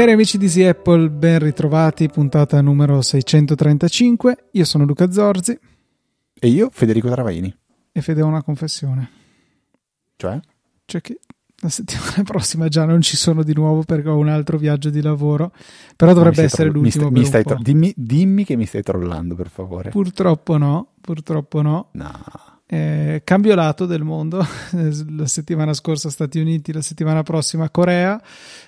Cari amici di Easy Apple, ben ritrovati, puntata numero 635. Io sono Luca Zorzi. E io Federico Travaini. E Fede ho una confessione. Cioè? Cioè che la settimana prossima già non ci sono di nuovo perché ho un altro viaggio di lavoro. Però dovrebbe essere tro- l'ultimo. Mi stai, mi stai dimmi, dimmi, che mi stai trollando, per favore. Purtroppo no, purtroppo no. No. Eh, cambio lato del mondo, la settimana scorsa Stati Uniti, la settimana prossima Corea,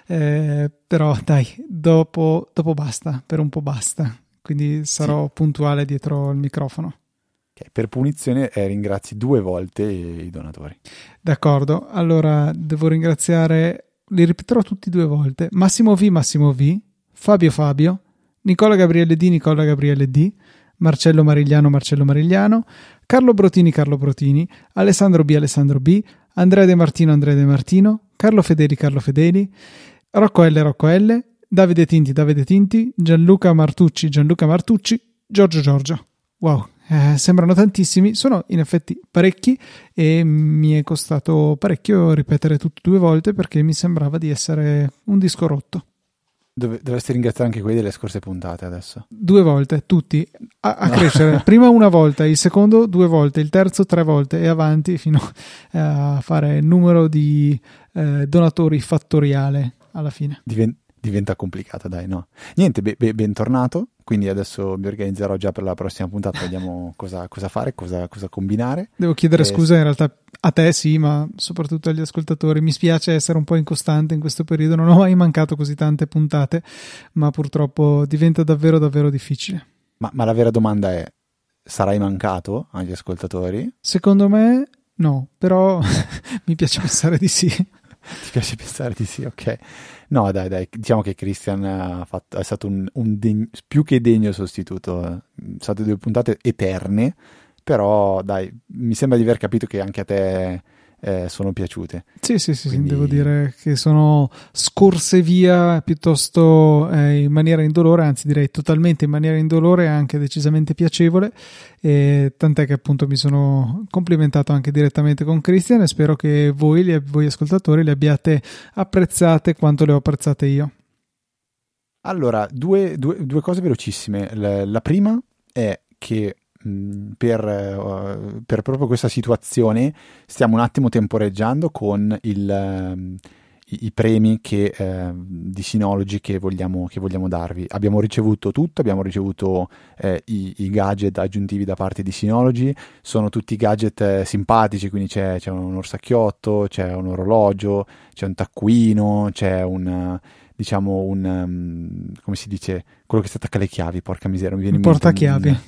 eh, però dai, dopo, dopo, basta, per un po' basta, quindi sarò sì. puntuale dietro il microfono. Per punizione eh, ringrazi due volte i donatori. D'accordo, allora devo ringraziare, li ripeterò tutti due volte, Massimo V, Massimo V, Fabio Fabio, Nicola Gabriele D, Nicola Gabriele D, Marcello Marigliano, Marcello Marigliano, Carlo Brotini, Carlo Brotini, Alessandro B, Alessandro B, Andrea De Martino, Andrea De Martino, Carlo Fedeli, Carlo Fedeli, Rocco L, Rocco L, Davide Tinti, Davide Tinti, Gianluca Martucci, Gianluca Martucci, Giorgio Giorgio. Wow, eh, sembrano tantissimi, sono in effetti parecchi e mi è costato parecchio ripetere tutto due volte perché mi sembrava di essere un disco rotto. Dove, dovresti ringraziare anche quelli delle scorse puntate adesso. Due volte, tutti, a, a no. crescere. Prima una volta, il secondo due volte, il terzo tre volte e avanti fino a fare numero di eh, donatori fattoriale alla fine. Diven- diventa complicata, dai, no? Niente, be- be- bentornato. Quindi adesso mi organizzerò già per la prossima puntata, vediamo cosa, cosa fare, cosa, cosa, combinare. Devo chiedere e... scusa in realtà a te sì, ma soprattutto agli ascoltatori. Mi spiace essere un po' incostante in questo periodo, non ho mai mancato così tante puntate, ma purtroppo diventa davvero davvero difficile. Ma, ma la vera domanda è, sarai mancato agli ascoltatori? Secondo me no, però mi piace pensare di sì. Ti piace pensare di sì, ok. No, dai, dai, diciamo che Christian fatto, è stato un, un degno, più che degno sostituto. Sono state due puntate eterne, però dai, mi sembra di aver capito che anche a te eh, sono piaciute. Sì, sì, sì, Quindi... devo dire che sono scorse via piuttosto eh, in maniera indolore, anzi direi totalmente in maniera indolore e anche decisamente piacevole. E tant'è che appunto mi sono complimentato anche direttamente con Christian e spero che voi, voi ascoltatori, le abbiate apprezzate quanto le ho apprezzate io. Allora, due, due, due cose velocissime. La, la prima è che per, uh, per, proprio questa situazione stiamo un attimo temporeggiando con il, uh, i, i, premi che, uh, di Synology che vogliamo, che vogliamo, darvi. Abbiamo ricevuto tutto, abbiamo ricevuto eh, i, i, gadget aggiuntivi da parte di Synology, sono tutti gadget eh, simpatici, quindi c'è, c'è, un orsacchiotto, c'è un orologio, c'è un taccuino, c'è un diciamo un um, come si dice? Quello che si attacca alle chiavi porca miseria mi viene in mente portachiavi. un,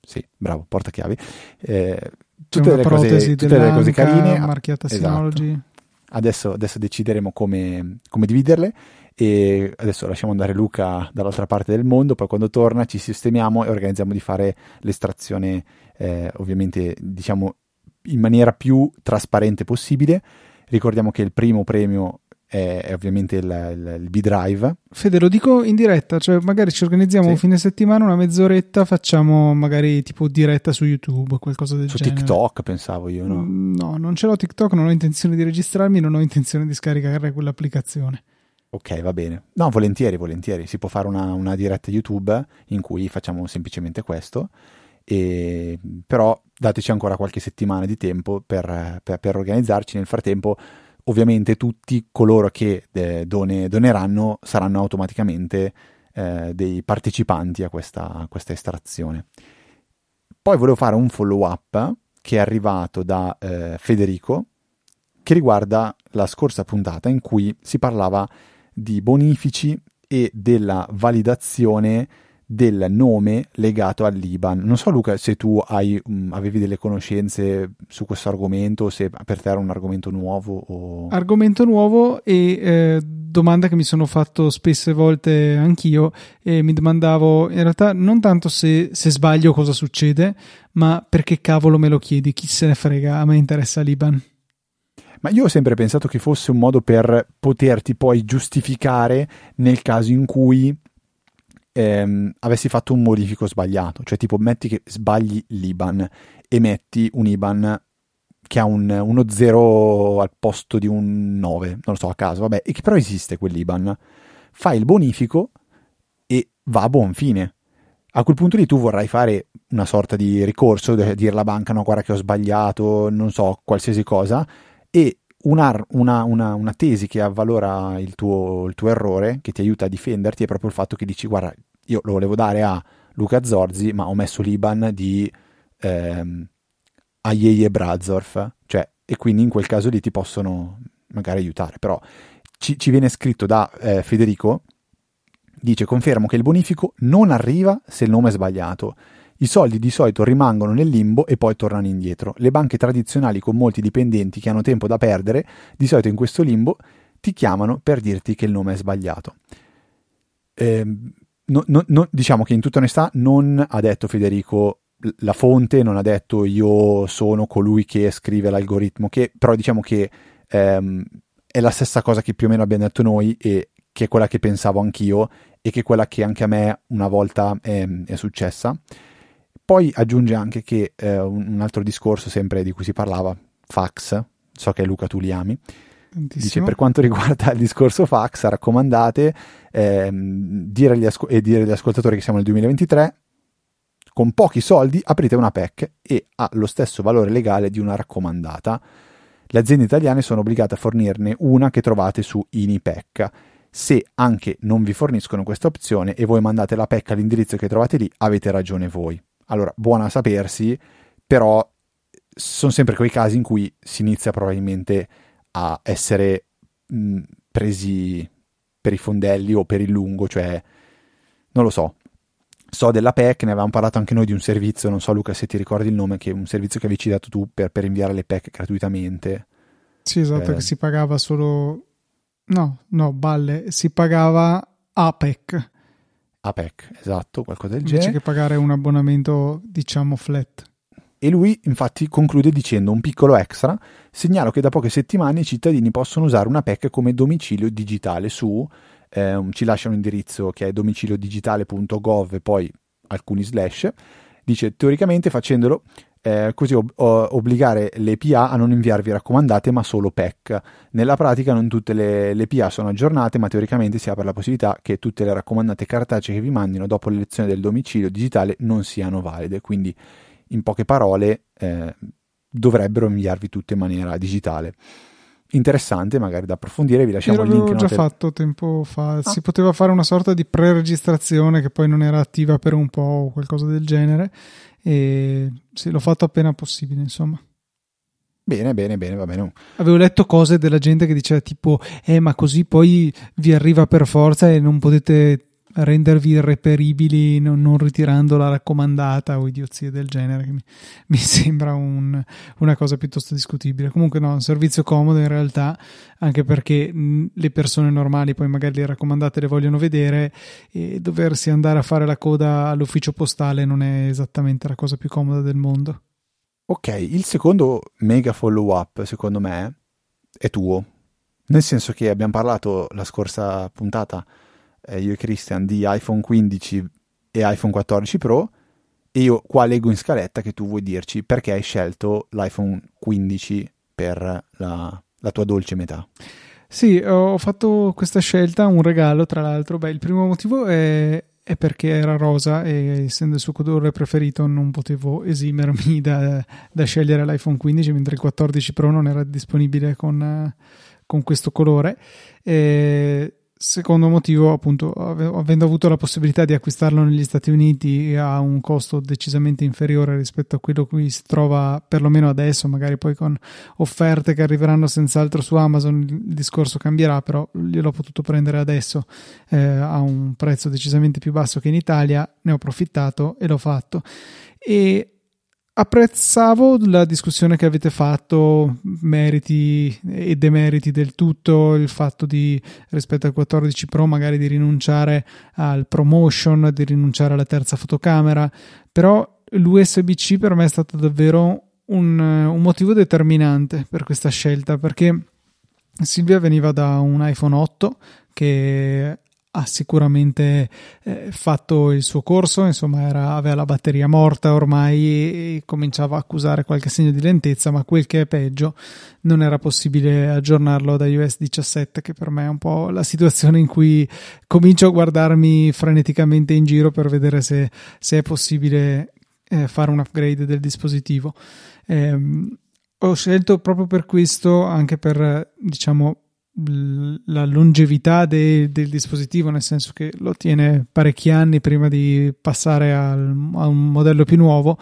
sì, bravo, portachiavi. Eh, tutte delle cose, tutte delle cose carine. Marchiata esatto. Synology. Adesso, adesso decideremo come, come, dividerle e adesso lasciamo andare Luca dall'altra parte del mondo, poi quando torna ci sistemiamo e organizziamo di fare l'estrazione eh, ovviamente diciamo in maniera più trasparente possibile. Ricordiamo che il primo premio è, è ovviamente il, il, il, B-Drive. Fede, lo dico in diretta, cioè magari ci organizziamo sì. un fine settimana, una mezz'oretta, facciamo magari tipo diretta su YouTube, qualcosa del su genere. Su TikTok pensavo io, no? Mm, no, non ce l'ho TikTok, non ho intenzione di registrarmi, non ho intenzione di scaricare quell'applicazione. Ok, va bene. No, volentieri, volentieri. Si può fare una, una diretta YouTube in cui facciamo semplicemente questo. E, però dateci ancora qualche settimana di tempo per, per, per organizzarci. Nel frattempo ovviamente tutti coloro che eh, done, doneranno saranno automaticamente eh, dei partecipanti a questa, a questa, estrazione. Poi volevo fare un follow up che è arrivato da eh, Federico che riguarda la scorsa puntata in cui si parlava di bonifici e della validazione del nome legato all'Iban. Non so Luca se tu hai, um, avevi delle conoscenze su questo argomento, se per te era un argomento nuovo. O... Argomento nuovo e eh, domanda che mi sono fatto spesse volte anch'io e mi domandavo in realtà non tanto se, se sbaglio cosa succede, ma perché cavolo me lo chiedi, chi se ne frega, a me interessa l'Iban. Ma io ho sempre pensato che fosse un modo per poterti poi giustificare nel caso in cui ehm, avessi fatto un modifico sbagliato, cioè tipo metti che sbagli l'IBAN e metti un IBAN che ha un, uno 0 al posto di un 9, non lo so a caso, vabbè, e che però esiste quell'IBAN, fai il bonifico e va a buon fine. A quel punto lì tu vorrai fare una sorta di ricorso, dire alla banca no guarda che ho sbagliato, non so, qualsiasi cosa, e una, una, una, una tesi che avvalora il tuo, il tuo, errore, che ti aiuta a difenderti, è proprio il fatto che dici guarda, io lo volevo dare a Luca Zorzi, ma ho messo l'IBAN di ehm, Aieie Brazorf, cioè, e quindi in quel caso lì ti possono magari aiutare, però ci, ci viene scritto da eh, Federico, dice confermo che il bonifico non arriva se il nome è sbagliato i soldi di solito rimangono nel limbo e poi tornano indietro. Le banche tradizionali con molti dipendenti che hanno tempo da perdere, di solito in questo limbo, ti chiamano per dirti che il nome è sbagliato. Eh, no, no, no, diciamo che in tutta onestà non ha detto Federico la fonte, non ha detto io sono colui che scrive l'algoritmo, che, però diciamo che ehm, è la stessa cosa che più o meno abbiamo detto noi e che è quella che pensavo anch'io e che è quella che anche a me una volta è, è successa. Poi aggiunge anche che eh, un altro discorso sempre di cui si parlava, fax, so che Luca tu li ami, dice per quanto riguarda il discorso fax, raccomandate ehm, dire, agli asco- e dire agli ascoltatori che siamo nel 2023, con pochi soldi aprite una PEC e ha lo stesso valore legale di una raccomandata. Le aziende italiane sono obbligate a fornirne una che trovate su IniPEC. Se anche non vi forniscono questa opzione e voi mandate la PEC all'indirizzo che trovate lì, avete ragione voi. Allora, buona a sapersi, però sono sempre quei casi in cui si inizia probabilmente a essere mh, presi per i fondelli o per il lungo, cioè non lo so. So della PEC, ne avevamo parlato anche noi di un servizio, non so Luca se ti ricordi il nome, che è un servizio che avevi citato tu per, per inviare le PEC gratuitamente. Sì, esatto, eh. che si pagava solo... No, no, balle, si pagava APEC APEC, esatto, qualcosa del Invece genere. che pagare un abbonamento, diciamo, flat. E lui infatti conclude dicendo un piccolo extra, segnalo che da poche settimane i cittadini possono usare una PEC come domicilio digitale su, eh, ci lascia un indirizzo che è domiciliodigitale.gov e poi alcuni slash, dice teoricamente facendolo eh, così ob- obbligare le PA a non inviarvi raccomandate ma solo PEC. Nella pratica non tutte le, le, PA sono aggiornate ma teoricamente si apre la possibilità che tutte le raccomandate cartacee che vi mandino dopo l'elezione del domicilio digitale non siano valide, quindi in poche parole eh, dovrebbero inviarvi tutte in maniera digitale. Interessante, magari da approfondire, vi lasciamo Io il link. L'avevo già fatto tempo fa, ah. si poteva fare una sorta di pre-registrazione che poi non era attiva per un po' o qualcosa del genere e sì, l'ho fatto appena possibile, insomma. Bene, bene, bene, va bene. Avevo letto cose della gente che diceva tipo, eh, ma così poi vi arriva per forza e non potete rendervi irreperibili non, non, ritirando la raccomandata o idiozie del genere mi, mi sembra un, una cosa piuttosto discutibile. Comunque no, un servizio comodo in realtà anche perché mh, le persone normali poi magari le raccomandate le vogliono vedere e doversi andare a fare la coda all'ufficio postale non è esattamente la cosa più comoda del mondo. Ok il secondo mega follow up secondo me è tuo. Nel senso che abbiamo parlato la scorsa puntata eh, io e Christian di iPhone 15 e iPhone 14 Pro e io qua leggo in scaletta che tu vuoi dirci perché hai scelto l'iPhone 15 per la, la tua dolce metà. Sì, ho fatto questa scelta, un regalo tra l'altro. Beh, il primo motivo è, è perché era rosa e essendo il suo colore preferito non potevo esimermi da, da, scegliere l'iPhone 15 mentre il 14 Pro non era disponibile con, con questo colore. E Secondo motivo, appunto, avendo avuto la possibilità di acquistarlo negli Stati Uniti a un costo decisamente inferiore rispetto a quello qui si trova perlomeno adesso, magari poi con offerte che arriveranno senz'altro su Amazon il discorso cambierà, però gliel'ho potuto prendere adesso eh, a un prezzo decisamente più basso che in Italia, ne ho approfittato e l'ho fatto. E apprezzavo la discussione che avete fatto, meriti e demeriti del tutto, il fatto di rispetto al 14 Pro magari di rinunciare al promotion, di rinunciare alla terza fotocamera, però l'USB-C per me è stato davvero un, un motivo determinante per questa scelta perché Silvia veniva da un iPhone 8 che ha sicuramente eh, fatto il suo corso, insomma era, aveva la batteria morta ormai e cominciava a accusare qualche segno di lentezza, ma quel che è peggio non era possibile aggiornarlo da iOS 17, che per me è un po' la situazione in cui comincio a guardarmi freneticamente in giro per vedere se, se è possibile eh, fare un upgrade del dispositivo. Eh, ho scelto proprio per questo, anche per diciamo la longevità de, del dispositivo, nel senso che lo tiene parecchi anni prima di passare al, a un modello più nuovo,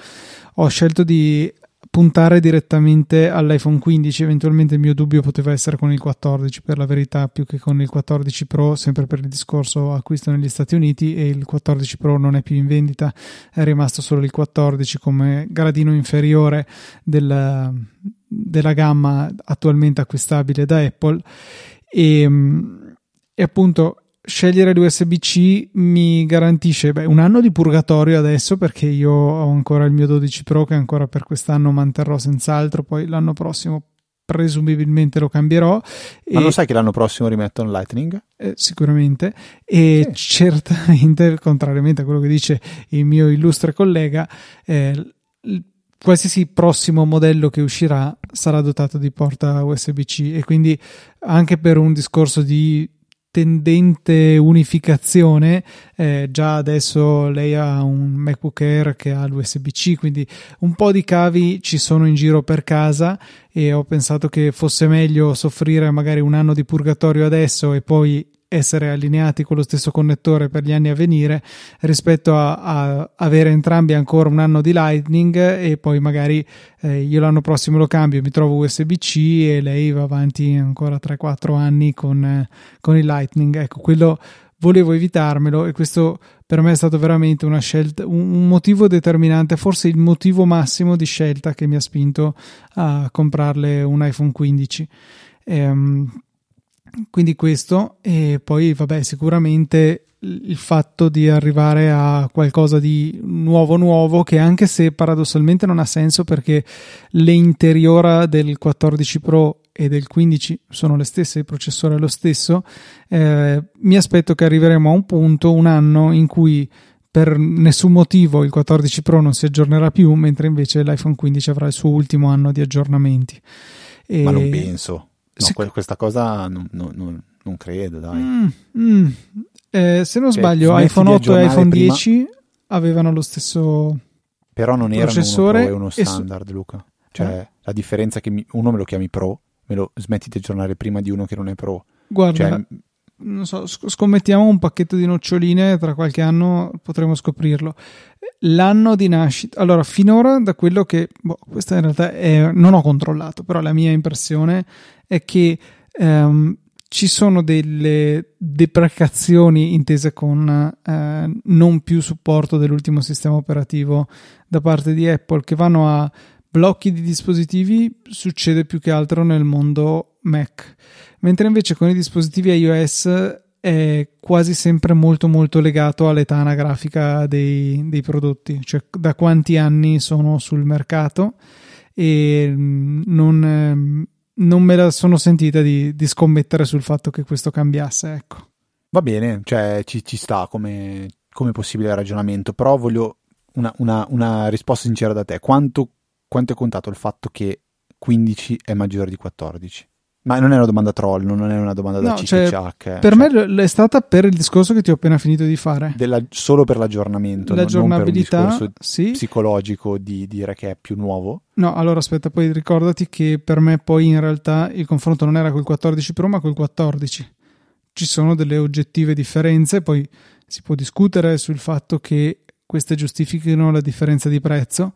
ho scelto di puntare direttamente all'iPhone 15. Eventualmente il mio dubbio poteva essere con il 14, per la verità, più che con il 14 Pro, sempre per il discorso acquisto negli Stati Uniti. E il 14 Pro non è più in vendita, è rimasto solo il 14 come gradino inferiore della, della gamma attualmente acquistabile da Apple. E, e appunto scegliere l'USB-C mi garantisce beh, un anno di purgatorio adesso perché io ho ancora il mio 12 Pro che ancora per quest'anno manterrò senz'altro, poi l'anno prossimo presumibilmente lo cambierò. Ma lo sai che l'anno prossimo rimettono Lightning? Eh, sicuramente, e sì. certamente, contrariamente a quello che dice il mio illustre collega, eh, qualsiasi prossimo modello che uscirà sarà dotato di porta USB-C e quindi anche per un discorso di tendente unificazione. Eh, già adesso lei ha un MacBook Air che ha l'USB-C, quindi un po' di cavi ci sono in giro per casa e ho pensato che fosse meglio soffrire magari un anno di purgatorio adesso e poi essere allineati con lo stesso connettore per gli anni a venire rispetto a, a avere entrambi ancora un anno di Lightning e poi magari eh, io l'anno prossimo lo cambio, mi trovo USB-C e lei va avanti ancora 3-4 anni con, eh, con il Lightning. Ecco, quello volevo evitarmelo e questo per me è stato veramente una scelta, un, motivo determinante, forse il motivo massimo di scelta che mi ha spinto a comprarle un iPhone 15. Ehm, quindi questo e poi vabbè sicuramente il fatto di arrivare a qualcosa di nuovo nuovo che anche se paradossalmente non ha senso perché le interiora del 14 Pro e del 15 sono le stesse, il processore è lo stesso, eh, mi aspetto che arriveremo a un punto, un anno in cui per nessun motivo il 14 Pro non si aggiornerà più, mentre invece l'iPhone 15 avrà il suo ultimo anno di aggiornamenti. E... Ma non penso. No, Sic- questa cosa non, non, non credo, dai. Mm, mm. Eh, se non cioè, sbaglio, iPhone 8 e iPhone prima... 10 avevano lo stesso Però non erano uno Pro e uno standard, su... Luca. Cioè, eh? la differenza è che mi... uno me lo chiami Pro, me lo smetti di aggiornare prima di uno che non è Pro. Guarda, cioè... non so, scommettiamo un pacchetto di noccioline, tra qualche anno potremo scoprirlo. L'anno di nascita, allora, finora da quello che, boh, questa in realtà è, non ho controllato, però la mia impressione è che um, ci sono delle deprecazioni intese con eh, non più supporto dell'ultimo sistema operativo da parte di Apple che vanno a blocchi di dispositivi succede più che altro nel mondo Mac. Mentre invece con i dispositivi iOS è quasi sempre molto molto legato all'età anagrafica dei, dei prodotti cioè da quanti anni sono sul mercato e mm, non non me la sono sentita di, di, scommettere sul fatto che questo cambiasse, ecco. Va bene, cioè ci, ci sta come, come, possibile ragionamento, però voglio una, una, una risposta sincera da te. Quanto, quanto è contato il fatto che 15 è maggiore di 14? Ma non è una domanda troll, non è una domanda da no, cioè, eh. Per cioè, me è stata per il discorso che ti ho appena finito di fare. Della, solo per l'aggiornamento, L'aggiornabilità, non un sì. psicologico di dire che è più nuovo. No, allora aspetta, poi ricordati che per me poi in realtà il confronto non era col 14 Pro ma col 14. Ci sono delle oggettive differenze, poi si può discutere sul fatto che queste giustifichino la differenza di prezzo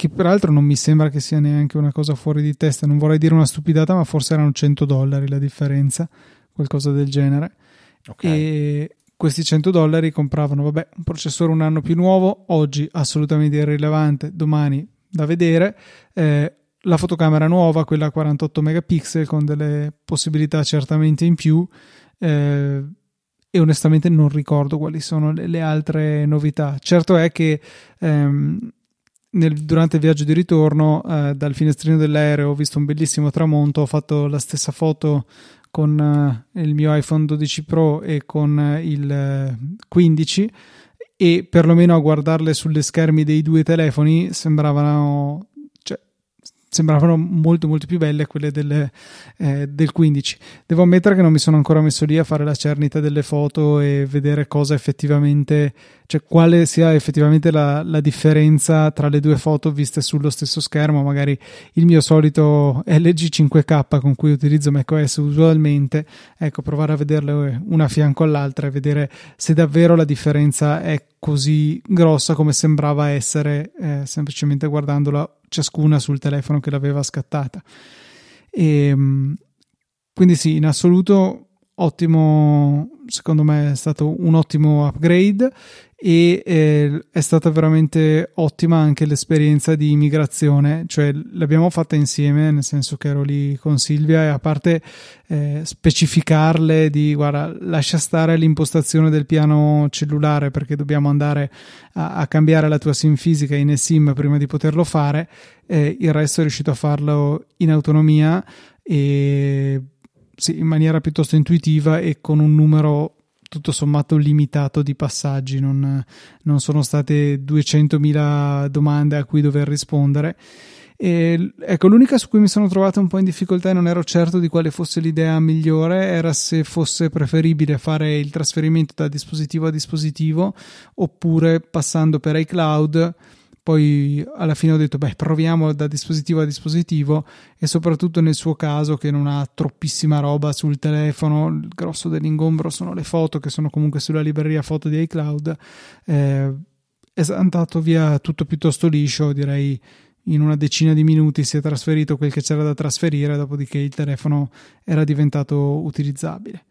che peraltro non mi sembra che sia neanche una cosa fuori di testa, non vorrei dire una stupidata, ma forse erano 100 dollari la differenza, qualcosa del genere. Okay. E questi 100 dollari compravano, vabbè, un processore un anno più nuovo, oggi assolutamente irrilevante, domani da vedere, eh, la fotocamera nuova, quella a 48 megapixel con delle possibilità certamente in più, eh, e onestamente non ricordo quali sono le, le altre novità. Certo è che ehm, nel, durante il viaggio di ritorno eh, dal finestrino dell'aereo ho visto un bellissimo tramonto, ho fatto la stessa foto con uh, il mio iPhone 12 Pro e con uh, il 15 e perlomeno a guardarle sulle schermi dei due telefoni sembravano sembravano molto molto più belle quelle delle, eh, del 15 devo ammettere che non mi sono ancora messo lì a fare la cernita delle foto e vedere cosa effettivamente cioè quale sia effettivamente la, la differenza tra le due foto viste sullo stesso schermo. Magari il mio solito LG 5K con cui utilizzo macOS usualmente ecco provare a vederle una a fianco all'altra e vedere se davvero la differenza è così grossa come sembrava essere eh, semplicemente guardandola ciascuna sul telefono che l'aveva scattata. E, ehm, quindi sì, in assoluto ottimo, secondo me è stato un ottimo upgrade e eh, è stata veramente ottima anche l'esperienza di migrazione, cioè l'abbiamo fatta insieme, nel senso che ero lì con Silvia e a parte eh, specificarle di guarda, lascia stare l'impostazione del piano cellulare perché dobbiamo andare a, a cambiare la tua SIM fisica in eSIM prima di poterlo fare, eh, il resto è riuscito a farlo in autonomia e sì, in maniera piuttosto intuitiva e con un numero tutto sommato limitato di passaggi, non, non sono state 200.000 domande a cui dover rispondere. E, ecco, l'unica su cui mi sono trovato un po' in difficoltà e non ero certo di quale fosse l'idea migliore era se fosse preferibile fare il trasferimento da dispositivo a dispositivo oppure passando per iCloud poi alla fine ho detto, beh, proviamo da dispositivo a dispositivo e soprattutto nel suo caso che non ha troppissima roba sul telefono, il grosso dell'ingombro sono le foto che sono comunque sulla libreria foto di iCloud, eh, è andato via tutto piuttosto liscio, direi in una decina di minuti si è trasferito quel che c'era da trasferire, dopodiché il telefono era diventato utilizzabile.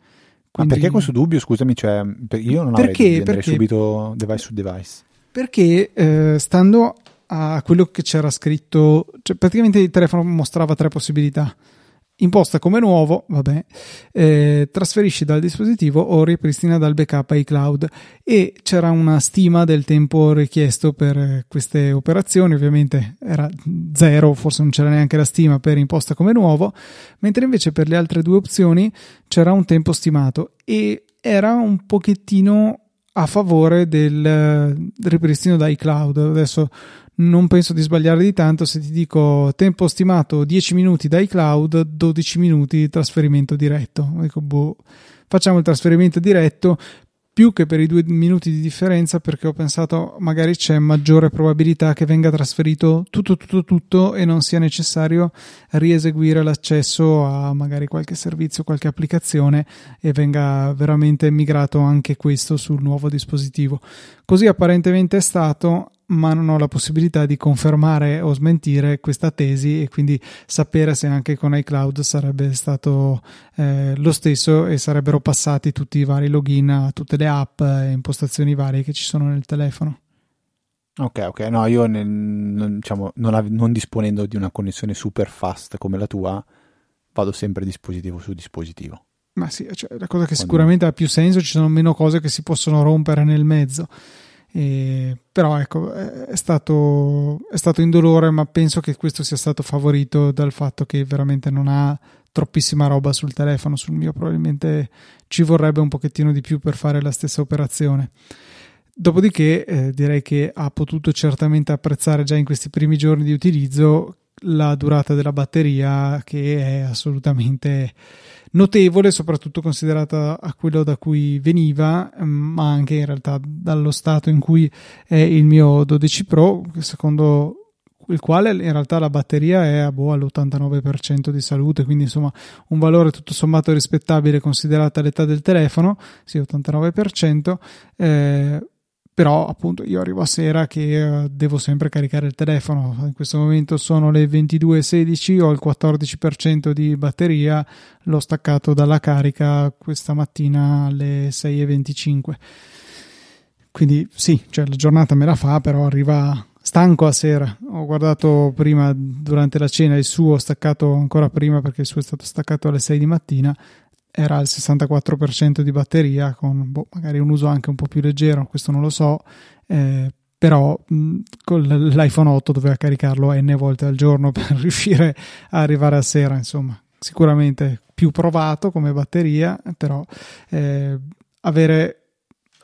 Quindi... Ma perché questo dubbio? Scusami, cioè, io non avrei perché, perché? subito device su device perché eh, stando a quello che c'era scritto, cioè praticamente il telefono mostrava tre possibilità. Imposta come nuovo, vabbè, eh, trasferisci dal dispositivo o ripristina dal backup iCloud e c'era una stima del tempo richiesto per queste operazioni, ovviamente era zero, forse non c'era neanche la stima per imposta come nuovo, mentre invece per le altre due opzioni c'era un tempo stimato e era un pochettino a favore del, ripristino da iCloud. Adesso non penso di sbagliare di tanto se ti dico tempo stimato 10 minuti da iCloud, 12 minuti trasferimento diretto. Ecco, boh, facciamo il trasferimento diretto più che per i due minuti di differenza perché ho pensato magari c'è maggiore probabilità che venga trasferito tutto tutto tutto e non sia necessario rieseguire l'accesso a magari qualche servizio, qualche applicazione e venga veramente migrato anche questo sul nuovo dispositivo. Così apparentemente è stato, ma non ho la possibilità di confermare o smentire questa tesi e quindi sapere se anche con iCloud sarebbe stato eh, lo stesso e sarebbero passati tutti i vari login a tutte le app e impostazioni varie che ci sono nel telefono. Ok, ok, no, io nel, non, diciamo, non, av- non disponendo di una connessione super fast come la tua, vado sempre dispositivo su dispositivo. Ma sì, cioè, la cosa che Quando... sicuramente ha più senso, ci sono meno cose che si possono rompere nel mezzo. E, però ecco, è stato, è stato indolore, ma penso che questo sia stato favorito dal fatto che veramente non ha troppissima roba sul telefono, sul mio probabilmente ci vorrebbe un pochettino di più per fare la stessa operazione. Dopodiché eh, direi che ha potuto certamente apprezzare già in questi primi giorni di utilizzo la durata della batteria che è assolutamente notevole, soprattutto considerata a quello da cui veniva, mm, ma anche in realtà dallo stato in cui è il mio 12 Pro, secondo il quale in realtà la batteria è a boh, all'89% di salute, quindi insomma un valore tutto sommato rispettabile considerata l'età del telefono, sì 89%, eh, però appunto io arrivo a sera che uh, devo sempre caricare il telefono. In questo momento sono le 22.16 ho il 14% di batteria l'ho staccato dalla carica questa mattina alle 6.25 quindi sì cioè la giornata me la fa però arriva stanco a sera. Ho guardato prima durante la cena il suo staccato ancora prima perché il suo è stato staccato alle 6 di mattina era al 64% di batteria con boh, magari un uso anche un po' più leggero, questo non lo so, eh, però mh, con l'iPhone 8 doveva caricarlo n volte al giorno per riuscire a arrivare a sera, insomma. sicuramente più provato come batteria, però eh, avere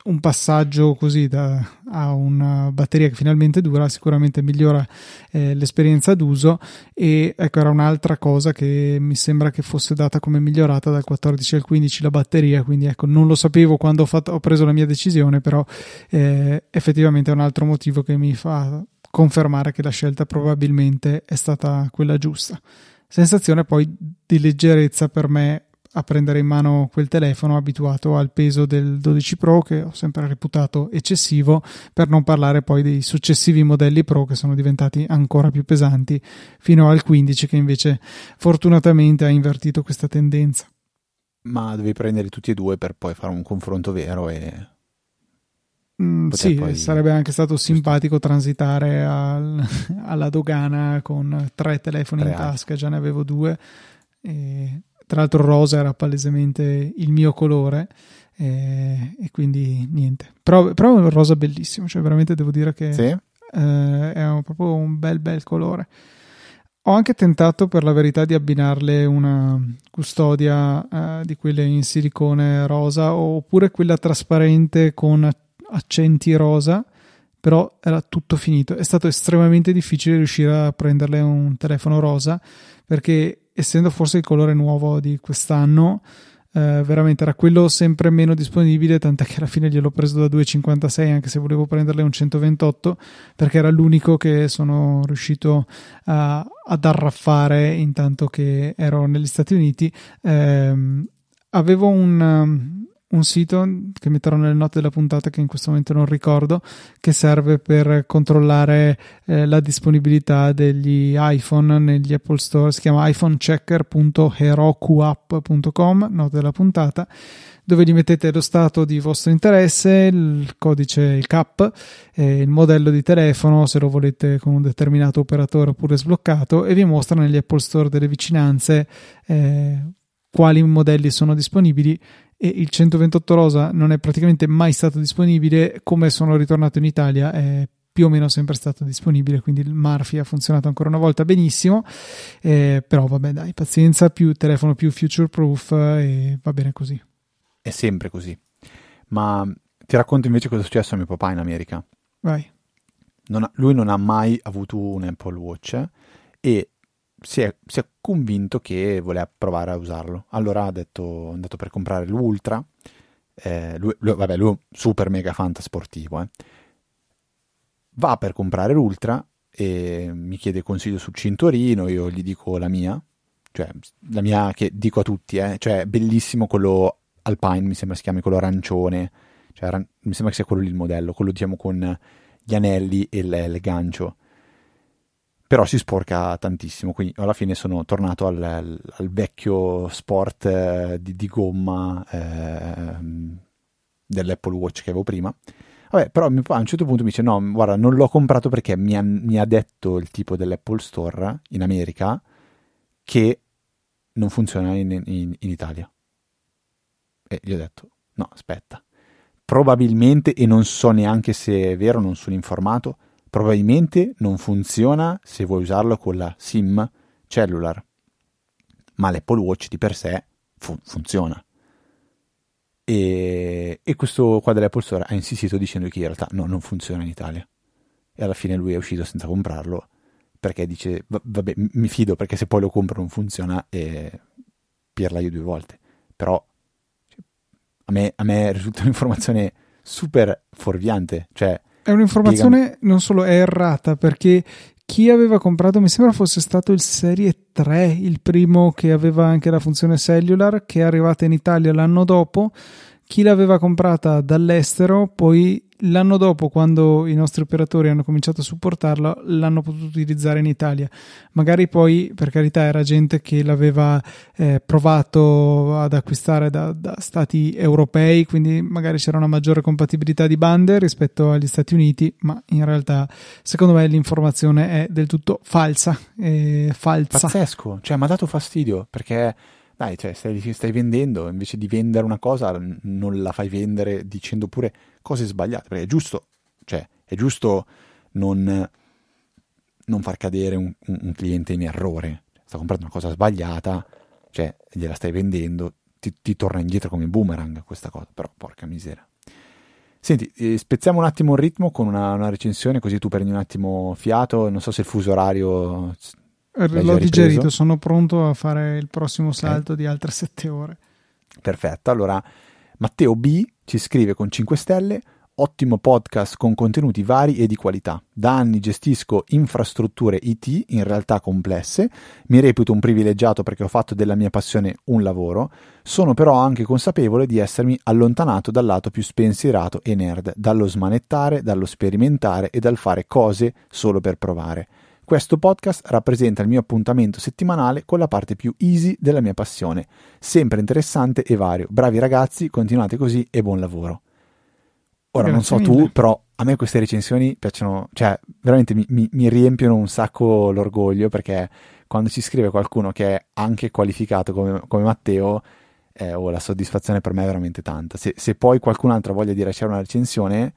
un passaggio così da, a una batteria che finalmente dura sicuramente migliora eh, l'esperienza d'uso. E ecco era un'altra cosa che mi sembra che fosse data come migliorata dal 14 al 15 la batteria. Quindi ecco non lo sapevo quando ho, fatto, ho preso la mia decisione però eh, effettivamente è un altro motivo che mi fa confermare che la scelta probabilmente è stata quella giusta. Sensazione poi di leggerezza per me a prendere in mano quel telefono abituato al peso del 12 Pro che ho sempre reputato eccessivo per non parlare poi dei successivi modelli Pro che sono diventati ancora più pesanti fino al 15 che invece fortunatamente ha invertito questa tendenza ma devi prendere tutti e due per poi fare un confronto vero e Mm, sì, poi... sarebbe anche stato simpatico transitare al, alla dogana con tre telefoni tre in tasca, già ne avevo due. E tra l'altro rosa era palesemente il mio colore e, e quindi niente. Però, però, è un rosa bellissimo, cioè veramente devo dire che sì? eh, è un, proprio un bel bel colore. Ho anche tentato per la verità di abbinarle una custodia eh, di quelle in silicone rosa oppure quella trasparente con accenti rosa, però era tutto finito. È stato estremamente difficile riuscire a prenderle un telefono rosa perché essendo forse il colore nuovo di quest'anno, eh, veramente era quello sempre meno disponibile, tant'è che alla fine gliel'ho preso da 2,56 anche se volevo prenderle un 128 perché era l'unico che sono riuscito a, ad arraffare intanto che ero negli Stati Uniti. Eh, avevo un, un sito che metterò nelle note della puntata che in questo momento non ricordo che serve per controllare eh, la disponibilità degli iPhone negli Apple Store. Si chiama iPhonechecker.herokuapp.com note della puntata dove gli mettete lo stato di vostro interesse, il codice, il CAP, eh, il modello di telefono, se lo volete con un determinato operatore oppure sbloccato, e vi mostra negli Apple Store delle vicinanze eh, quali modelli sono disponibili e il 128 rosa non è praticamente mai stato disponibile come sono ritornato in Italia è più o meno sempre stato disponibile quindi il Murphy ha funzionato ancora una volta benissimo. Eh, però vabbè dai pazienza più telefono più future proof e va bene così. È sempre così. Ma ti racconto invece cosa è successo a mio papà in America. Vai. Non ha, lui non ha mai avuto un Apple Watch e si è, si è, convinto che voleva provare a usarlo. Allora ha detto, è andato per comprare l'Ultra. Eh, lui, lui, vabbè, lui è un super mega fantasportivo. Eh. Va per comprare l'Ultra e mi chiede consiglio sul cinturino. Io gli dico la mia, cioè la mia che dico a tutti, eh, cioè bellissimo quello Alpine, mi sembra si chiami quello arancione. Cioè, mi sembra che sia quello lì il modello, quello diciamo con gli anelli e il, il gancio però si sporca tantissimo, quindi alla fine sono tornato al, al, vecchio sport eh, di, di, gomma eh, dell'Apple Watch che avevo prima. Vabbè, però a un certo punto mi dice no, guarda, non l'ho comprato perché mi ha, mi ha detto il tipo dell'Apple Store in America che non funziona in, in, in Italia. E gli ho detto, no, aspetta, probabilmente, e non so neanche se è vero, non sono informato, Probabilmente non funziona se vuoi usarlo con la SIM cellular, ma l'Apple Watch di per sé fu- funziona. E, e, questo qua dell'Apple Store ha insistito dicendo che in realtà no, non funziona in Italia. E alla fine lui è uscito senza comprarlo perché dice: Vabbè, mi fido perché se poi lo compro non funziona e pirla io due volte. Però cioè, a me, a me risulta un'informazione super fuorviante. Cioè, è un'informazione Spiegami. non solo è errata perché chi aveva comprato, mi sembra fosse stato il Serie 3, il primo che aveva anche la funzione cellular, che è arrivata in Italia l'anno dopo. Chi l'aveva comprata dall'estero poi l'anno dopo, quando i nostri operatori hanno cominciato a supportarlo, l'hanno potuto utilizzare in Italia. Magari poi, per carità, era gente che l'aveva eh, provato ad acquistare da, da, stati europei, quindi magari c'era una maggiore compatibilità di bande rispetto agli Stati Uniti, ma in realtà, secondo me, l'informazione è del tutto falsa. Eh, falsa. Pazzesco, cioè mi ha dato fastidio perché dai, cioè, stai, stai, vendendo, invece di vendere una cosa, non la fai vendere dicendo pure cose sbagliate, perché è giusto, cioè, è giusto non, non far cadere un, un, cliente in errore. Sta comprando una cosa sbagliata, cioè gliela stai vendendo, ti, ti torna indietro come boomerang questa cosa, però porca miseria. Senti, eh, spezziamo un attimo il ritmo con una, una, recensione, così tu prendi un attimo fiato. Non so se il fuso orario. L'ho digerito, sono pronto a fare il prossimo salto okay. di altre sette ore. Perfetto. Allora, Matteo B ci scrive con 5 stelle ottimo podcast con contenuti vari e di qualità. Da anni gestisco infrastrutture IT in realtà complesse, mi reputo un privilegiato perché ho fatto della mia passione un lavoro, sono però anche consapevole di essermi allontanato dal lato più spensierato e nerd, dallo smanettare, dallo sperimentare e dal fare cose solo per provare. Questo podcast rappresenta il mio appuntamento settimanale con la parte più easy della mia passione, sempre interessante e vario. Bravi ragazzi, continuate così e buon lavoro. Ora non so tu, però a me queste recensioni piacciono, cioè veramente mi, mi, mi, riempiono un sacco l'orgoglio perché quando ci scrive qualcuno che è anche qualificato come, come Matteo, eh, oh, la soddisfazione per me è veramente tanta. Se, se poi qualcun altro voglia di lasciare una recensione,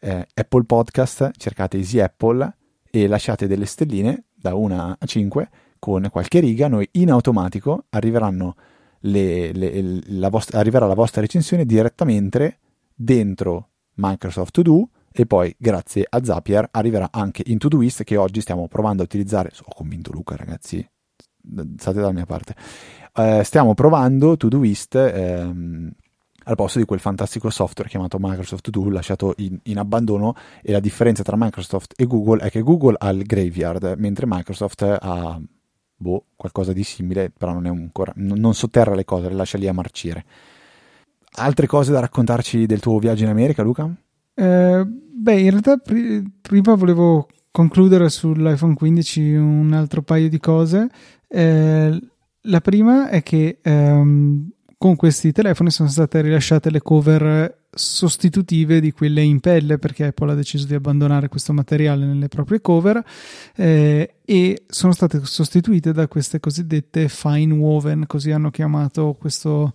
eh, Apple Podcast, cercate Easy Apple e lasciate delle stelline da 1 a 5 con qualche riga, noi in automatico arriveranno le, le, la vostra, arriverà la vostra recensione direttamente dentro Microsoft To Do e poi grazie a Zapier arriverà anche in Todoist che oggi stiamo provando a utilizzare. Ho convinto Luca ragazzi, state dalla mia parte. Eh, stiamo provando Todoist ehm, al posto di quel fantastico software chiamato Microsoft Do lasciato in, in, abbandono e la differenza tra Microsoft e Google è che Google ha il graveyard mentre Microsoft ha boh, qualcosa di simile però non, ancora, non, non sotterra le cose, le lascia lì a marcire. Altre cose da raccontarci del tuo viaggio in America, Luca? Eh, beh, in realtà pr- prima volevo concludere sull'iPhone 15 un altro paio di cose. Eh, la prima è che ehm, con questi telefoni sono state rilasciate le cover sostitutive di quelle in pelle perché Apple ha deciso di abbandonare questo materiale nelle proprie cover eh, e sono state sostituite da queste cosiddette fine woven, così hanno chiamato questo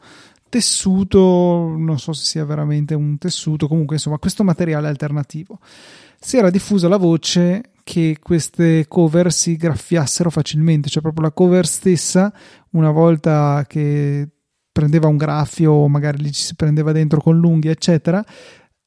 tessuto, non so se sia veramente un tessuto, comunque insomma questo materiale alternativo. Si era diffusa la voce che queste cover si graffiassero facilmente, cioè proprio la cover stessa, una volta che prendeva un graffio magari lì ci si prendeva dentro con l'unghia, eccetera,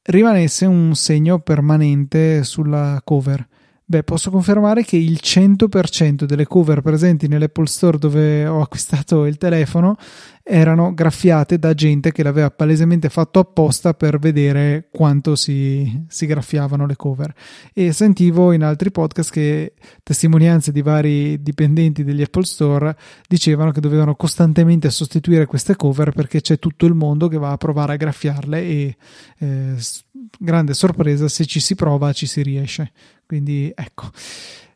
rimanesse un segno permanente sulla cover. Beh, posso confermare che il 100% delle cover presenti nell'Apple Store dove ho acquistato il telefono erano graffiate da gente che l'aveva palesemente fatto apposta per vedere quanto si, si graffiavano le cover. E sentivo in altri podcast che testimonianze di vari dipendenti degli Apple Store dicevano che dovevano costantemente sostituire queste cover perché c'è tutto il mondo che va a provare a graffiarle e eh, grande sorpresa se ci si prova ci si riesce. Quindi ecco.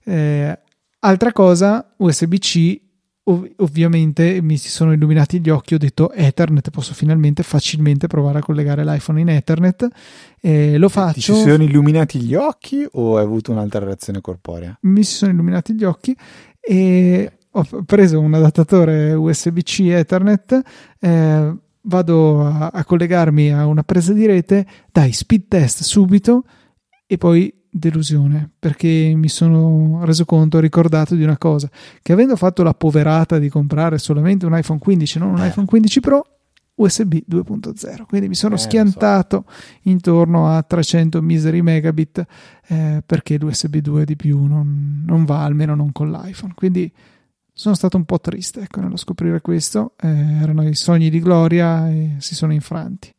Eh, altra cosa, USB-C ov- ovviamente mi si sono illuminati gli occhi, ho detto Ethernet, posso finalmente facilmente provare a collegare l'iPhone in Ethernet. Eh, lo faccio. Ti si sono illuminati gli occhi o hai avuto un'altra reazione corporea? Mi si sono illuminati gli occhi e ho preso un adattatore USB-C Ethernet. Eh, vado a, a collegarmi a una presa di rete, dai, speed test subito e poi delusione perché mi sono reso conto, ricordato di una cosa, che avendo fatto la poverata di comprare solamente un iPhone 15, non un eh. iPhone 15 Pro, USB 2.0, quindi mi sono eh, schiantato so. intorno a 300 miseri megabit eh, perché l'USB 2 di più non, non, va, almeno non con l'iPhone. Quindi sono stato un po' triste ecco, nello scoprire questo, eh, erano i sogni di gloria e si sono infranti.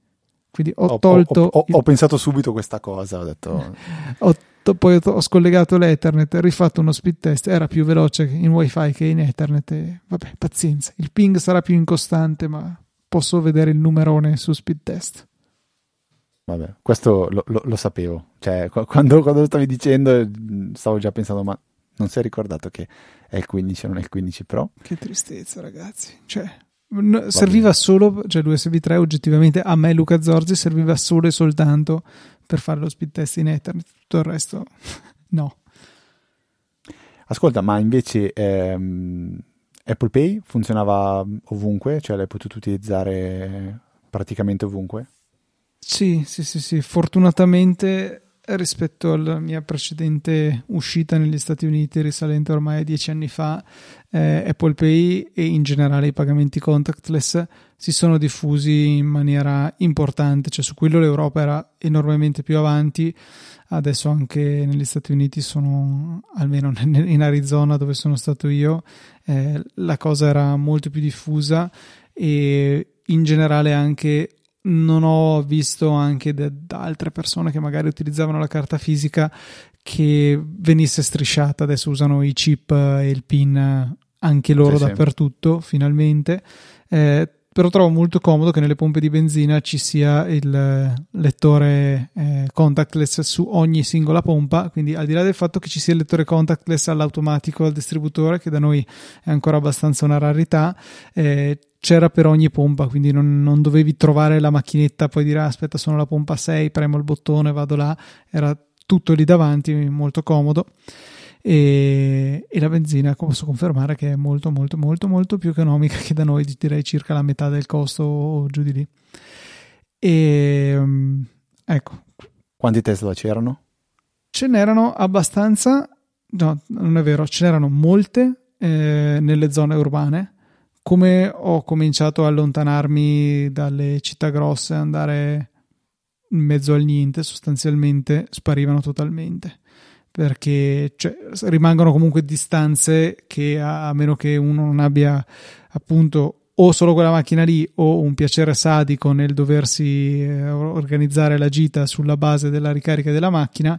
Quindi ho, ho tolto. Ho, ho, ho, pensato subito questa cosa. Ho detto. ho to- poi ho scollegato l'Ethernet, rifatto uno speed test. Era più veloce in WiFi che in Ethernet. E, vabbè, pazienza. Il ping sarà più incostante, ma posso vedere il numerone su speed test. Vabbè, questo lo, lo, lo sapevo. Cioè, quando, quando lo stavi dicendo, stavo già pensando, ma non si è ricordato che è il 15 non è il 15 Pro? Che tristezza, ragazzi. Cioè, No, serviva solo, cioè l'USB 3 oggettivamente a me Luca Zorzi serviva solo e soltanto per fare lo speed test in Ethernet, tutto il resto no. Ascolta, ma invece ehm, Apple Pay funzionava ovunque, cioè l'hai potuto utilizzare praticamente ovunque? Sì, sì, sì, sì. fortunatamente rispetto alla mia precedente uscita negli Stati Uniti risalente ormai a dieci anni fa, eh, Apple Pay e in generale i pagamenti contactless si sono diffusi in maniera importante, cioè su quello l'Europa era enormemente più avanti, adesso anche negli Stati Uniti sono, almeno in Arizona dove sono stato io, eh, la cosa era molto più diffusa e in generale anche non ho visto anche da, da altre persone che magari utilizzavano la carta fisica che venisse strisciata. Adesso usano i chip e il pin anche loro sì, dappertutto, sì. finalmente. Eh, però trovo molto comodo che nelle pompe di benzina ci sia il lettore eh, contactless su ogni singola pompa, quindi al di là del fatto che ci sia il lettore contactless all'automatico al distributore, che da noi è ancora abbastanza una rarità, eh, c'era per ogni pompa, quindi non, non, dovevi trovare la macchinetta, poi dire ah, aspetta sono la pompa 6, premo il bottone, vado là, era tutto lì davanti, molto comodo. E, e, la benzina posso confermare che è molto molto molto molto più economica che da noi direi circa la metà del costo o giù di lì. E mm, ecco. Quanti Tesla c'erano? ce n'erano abbastanza no non è vero ce n'erano molte eh, nelle zone urbane. Come ho cominciato a allontanarmi dalle città grosse andare in mezzo al niente sostanzialmente sparivano totalmente perché cioè, rimangono comunque distanze che a, meno che uno non abbia appunto o solo quella macchina lì o un piacere sadico nel doversi eh, organizzare la gita sulla base della ricarica della macchina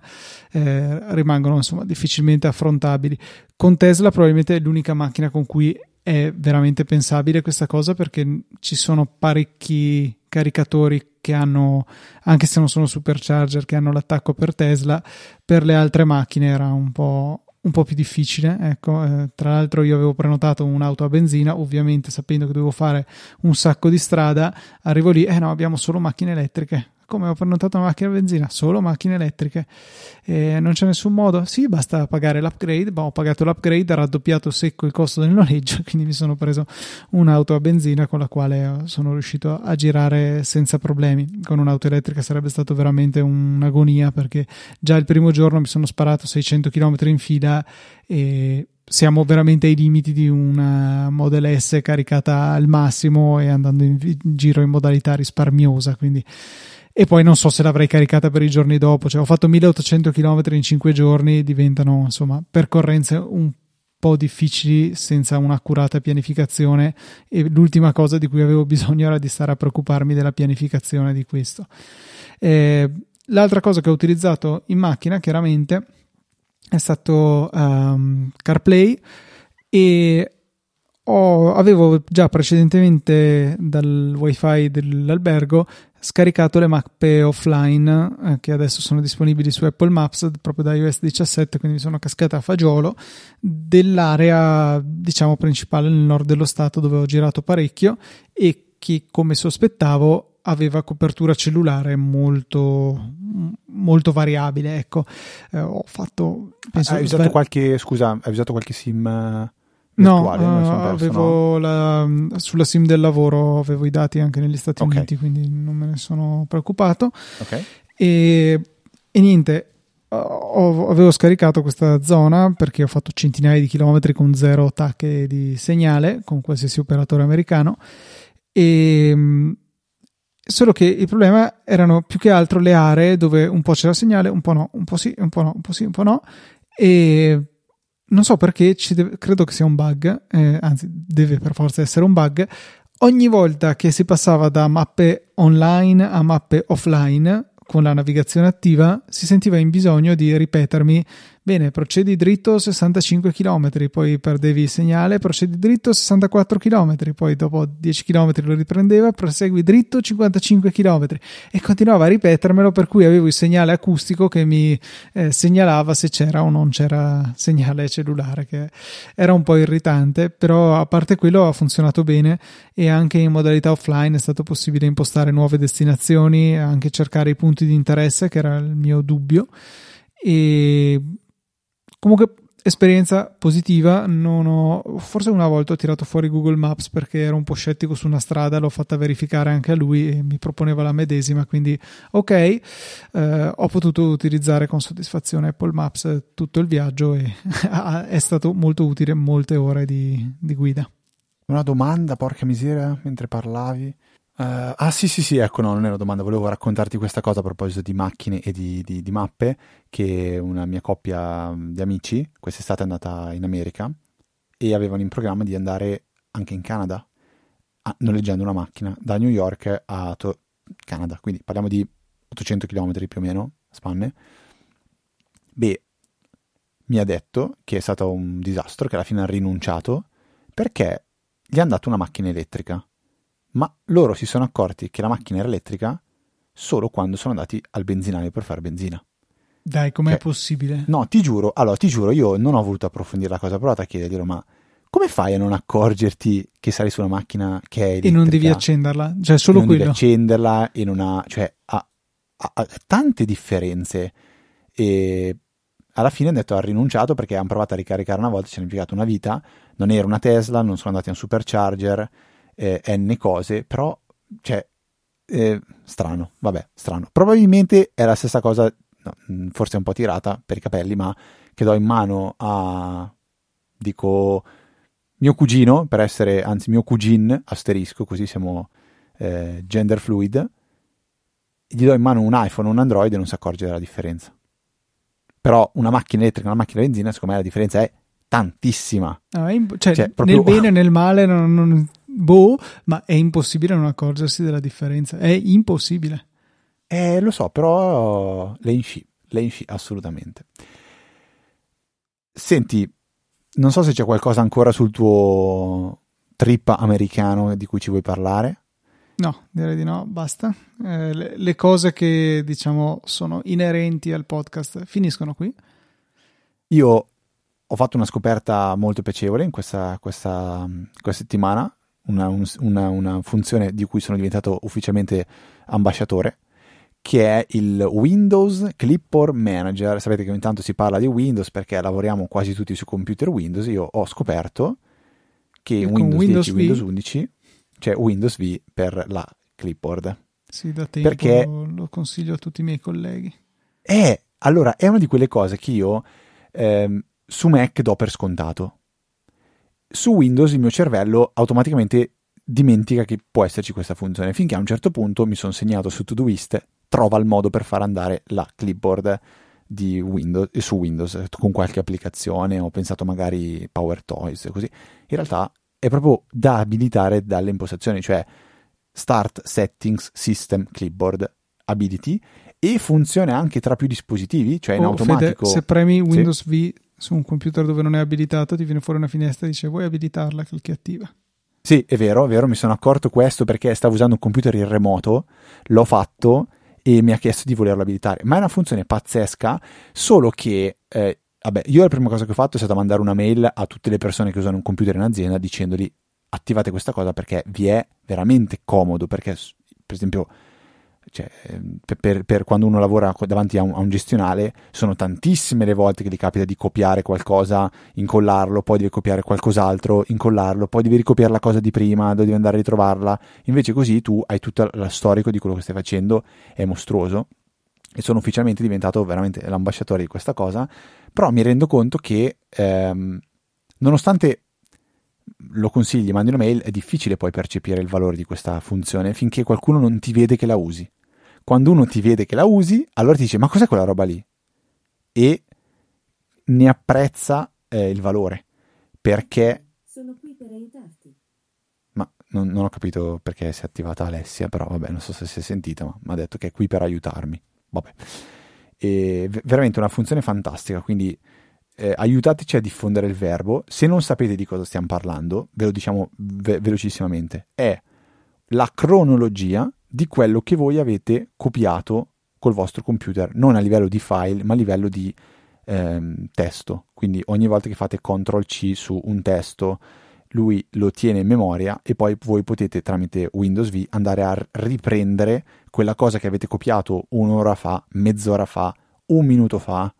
eh, rimangono insomma difficilmente affrontabili. Con Tesla probabilmente è l'unica macchina con cui è veramente pensabile questa cosa perché ci sono parecchi caricatori che hanno, anche se non sono supercharger, che hanno l'attacco per Tesla, per le altre macchine era un po', un po più difficile. Ecco, eh, tra l'altro io avevo prenotato un'auto a benzina, ovviamente sapendo che dovevo fare un sacco di strada, arrivo lì, eh no, abbiamo solo macchine elettriche come ho prenotato una macchina a benzina, solo macchine elettriche. E non c'è nessun modo? Sì, basta pagare l'upgrade. Boh, ho pagato l'upgrade, ha raddoppiato secco il costo del noleggio, quindi mi sono preso un'auto a benzina con la quale sono riuscito a girare senza problemi. Con un'auto elettrica sarebbe stato veramente un'agonia perché già il primo giorno mi sono sparato 600 km in fila e siamo veramente ai limiti di una Model S caricata al massimo e andando in giro in modalità risparmiosa, quindi e poi non so se l'avrei caricata per i giorni dopo, cioè ho fatto 1800 km in 5 giorni, diventano insomma percorrenze un po' difficili senza un'accurata pianificazione e l'ultima cosa di cui avevo bisogno era di stare a preoccuparmi della pianificazione di questo. Eh, l'altra cosa che ho utilizzato in macchina chiaramente è stato um, CarPlay e ho, avevo già precedentemente dal wifi dell'albergo scaricato le mappe offline eh, che adesso sono disponibili su Apple Maps proprio da iOS 17 quindi mi sono cascata a fagiolo dell'area diciamo principale nel nord dello stato dove ho girato parecchio e che come sospettavo aveva copertura cellulare molto molto variabile ecco. Eh, ho fatto penso, hai usato qualche scusa hai usato qualche sim No, uh, avevo no? La, sulla sim del lavoro avevo i dati anche negli Stati okay. Uniti, quindi non me ne sono preoccupato. Okay. E, e, niente, ho, avevo scaricato questa zona perché ho fatto centinaia di chilometri con zero attacche di segnale con qualsiasi operatore americano. E, solo che il problema erano più che altro le aree dove un po' c'era segnale, un po' no, un po' sì, un po' no, un po' sì, un po' no. E non so perché, deve, credo che sia un bug, eh, anzi deve per forza essere un bug, ogni volta che si passava da mappe online a mappe offline con la navigazione attiva si sentiva in bisogno di ripetermi Bene, procedi dritto 65 km, poi perdevi il segnale, procedi dritto 64 km, poi dopo 10 km lo riprendeva, prosegui dritto 55 km e continuava a ripetermelo per cui avevo il segnale acustico che mi eh, segnalava se c'era o non c'era segnale cellulare, che era un po' irritante, però a parte quello ha funzionato bene e anche in modalità offline è stato possibile impostare nuove destinazioni, anche cercare i punti di interesse che era il mio dubbio. E Comunque esperienza positiva, ho, forse una volta ho tirato fuori Google Maps perché ero un po' scettico su una strada, l'ho fatta verificare anche a lui e mi proponeva la medesima, quindi ok, eh, ho potuto utilizzare con soddisfazione Apple Maps tutto il viaggio e è stato molto utile, molte ore di, di guida. Una domanda, porca miseria, mentre parlavi. Uh, ah sì sì sì, ecco no, non è una domanda, volevo raccontarti questa cosa a proposito di macchine e di, di, di mappe, che una mia coppia di amici quest'estate è andata in America e avevano in programma di andare anche in Canada, a, noleggiando una macchina da New York a to- Canada, quindi parliamo di 800 km più o meno, spanne. Beh, mi ha detto che è stato un disastro, che alla fine ha rinunciato, perché gli hanno dato una macchina elettrica ma loro si sono accorti che la macchina era elettrica solo quando sono andati al benzinaio per fare benzina. Dai, com'è cioè, possibile? No, ti giuro, allora ti giuro, io non ho voluto approfondire la cosa, ho provato a chiederglielo, ma come fai a non accorgerti che sali su una macchina che è elettrica? E non devi accenderla, cioè solo non quello. devi accenderla e non ha, cioè ha, ha, ha tante differenze e alla fine hanno detto ha rinunciato perché hanno provato a ricaricare una volta, ci hanno impiegato una vita, non era una Tesla, non sono andati a un supercharger, eh, n cose, però, cioè, eh, strano, vabbè, strano. Probabilmente è la stessa cosa, no, mm, forse un po' tirata per i capelli, ma che do in mano a, dico, mio cugino, per essere, anzi mio cugin, asterisco, così siamo eh, gender fluid, gli do in mano un iPhone o un Android e non si accorge della differenza. Però una macchina elettrica e una macchina benzina, secondo me la differenza è tantissima. Ah, imp- cioè, cioè, proprio... Nel bene e nel male non, non, boh, ma è impossibile non accorgersi della differenza. È impossibile. Eh, lo so, però lei sci, lei sci, assolutamente. Senti, non so se c'è qualcosa ancora sul tuo trip americano di cui ci vuoi parlare. No, direi di no, basta. Eh, le, le, cose che diciamo sono inerenti al podcast finiscono qui. Io ho fatto una scoperta molto piacevole in questa, questa, questa settimana una, una, una funzione di cui sono diventato ufficialmente ambasciatore che è il Windows Clipboard Manager. Sapete che ogni tanto si parla di Windows perché lavoriamo quasi tutti su computer Windows. Io ho scoperto che in Windows, Windows 10 e Windows 11 c'è Windows V per la clipboard. Sì, da tempo perché lo consiglio a tutti i miei colleghi. È, allora, è una di quelle cose che io ehm, su Mac do per scontato su Windows il mio cervello automaticamente dimentica che può esserci questa funzione, finché a un certo punto mi sono segnato su Todoist, trova il modo per far andare la clipboard di Windows, su Windows con qualche applicazione, ho pensato magari Power Toys, così. In realtà è proprio da abilitare dalle impostazioni, cioè Start Settings System Clipboard Ability e funziona anche tra più dispositivi, cioè in oh, automatico. Fede, se premi Windows sì. V su un computer dove non è abilitato ti viene fuori una finestra e dice vuoi abilitarla, clicchi attiva. Sì, è vero, è vero, mi sono accorto questo perché stavo usando un computer in remoto, l'ho fatto e mi ha chiesto di volerlo abilitare. Ma è una funzione pazzesca, solo che, eh, vabbè, io la prima cosa che ho fatto è stata mandare una mail a tutte le persone che usano un computer in azienda dicendogli attivate questa cosa perché vi è veramente comodo, perché per esempio cioè, per, per, quando uno lavora davanti a un, a un, gestionale, sono tantissime le volte che gli capita di copiare qualcosa, incollarlo, poi devi copiare qualcos'altro, incollarlo, poi devi ricopiare la cosa di prima, devi andare a ritrovarla. Invece così tu hai tutto lo storico di quello che stai facendo, è mostruoso. E sono ufficialmente diventato veramente l'ambasciatore di questa cosa. Però mi rendo conto che, ehm, nonostante lo consigli, mandi una mail, è difficile poi percepire il valore di questa funzione finché qualcuno non ti vede che la usi quando uno ti vede che la usi, allora ti dice ma cos'è quella roba lì? E ne apprezza eh, il valore perché... Sono qui per aiutarti. Ma non, non, ho capito perché si è attivata Alessia, però vabbè, non so se si è sentita, ma mi ha detto che è qui per aiutarmi. Vabbè. E veramente una funzione fantastica, quindi eh, aiutateci a diffondere il verbo. Se non sapete di cosa stiamo parlando, ve lo diciamo ve- velocissimamente, è la cronologia di quello che voi avete copiato col vostro computer, non a livello di file, ma a livello di ehm, testo. Quindi ogni volta che fate CTRL C su un testo, lui lo tiene in memoria e poi voi potete tramite Windows V andare a riprendere quella cosa che avete copiato un'ora fa, mezz'ora fa, un minuto fa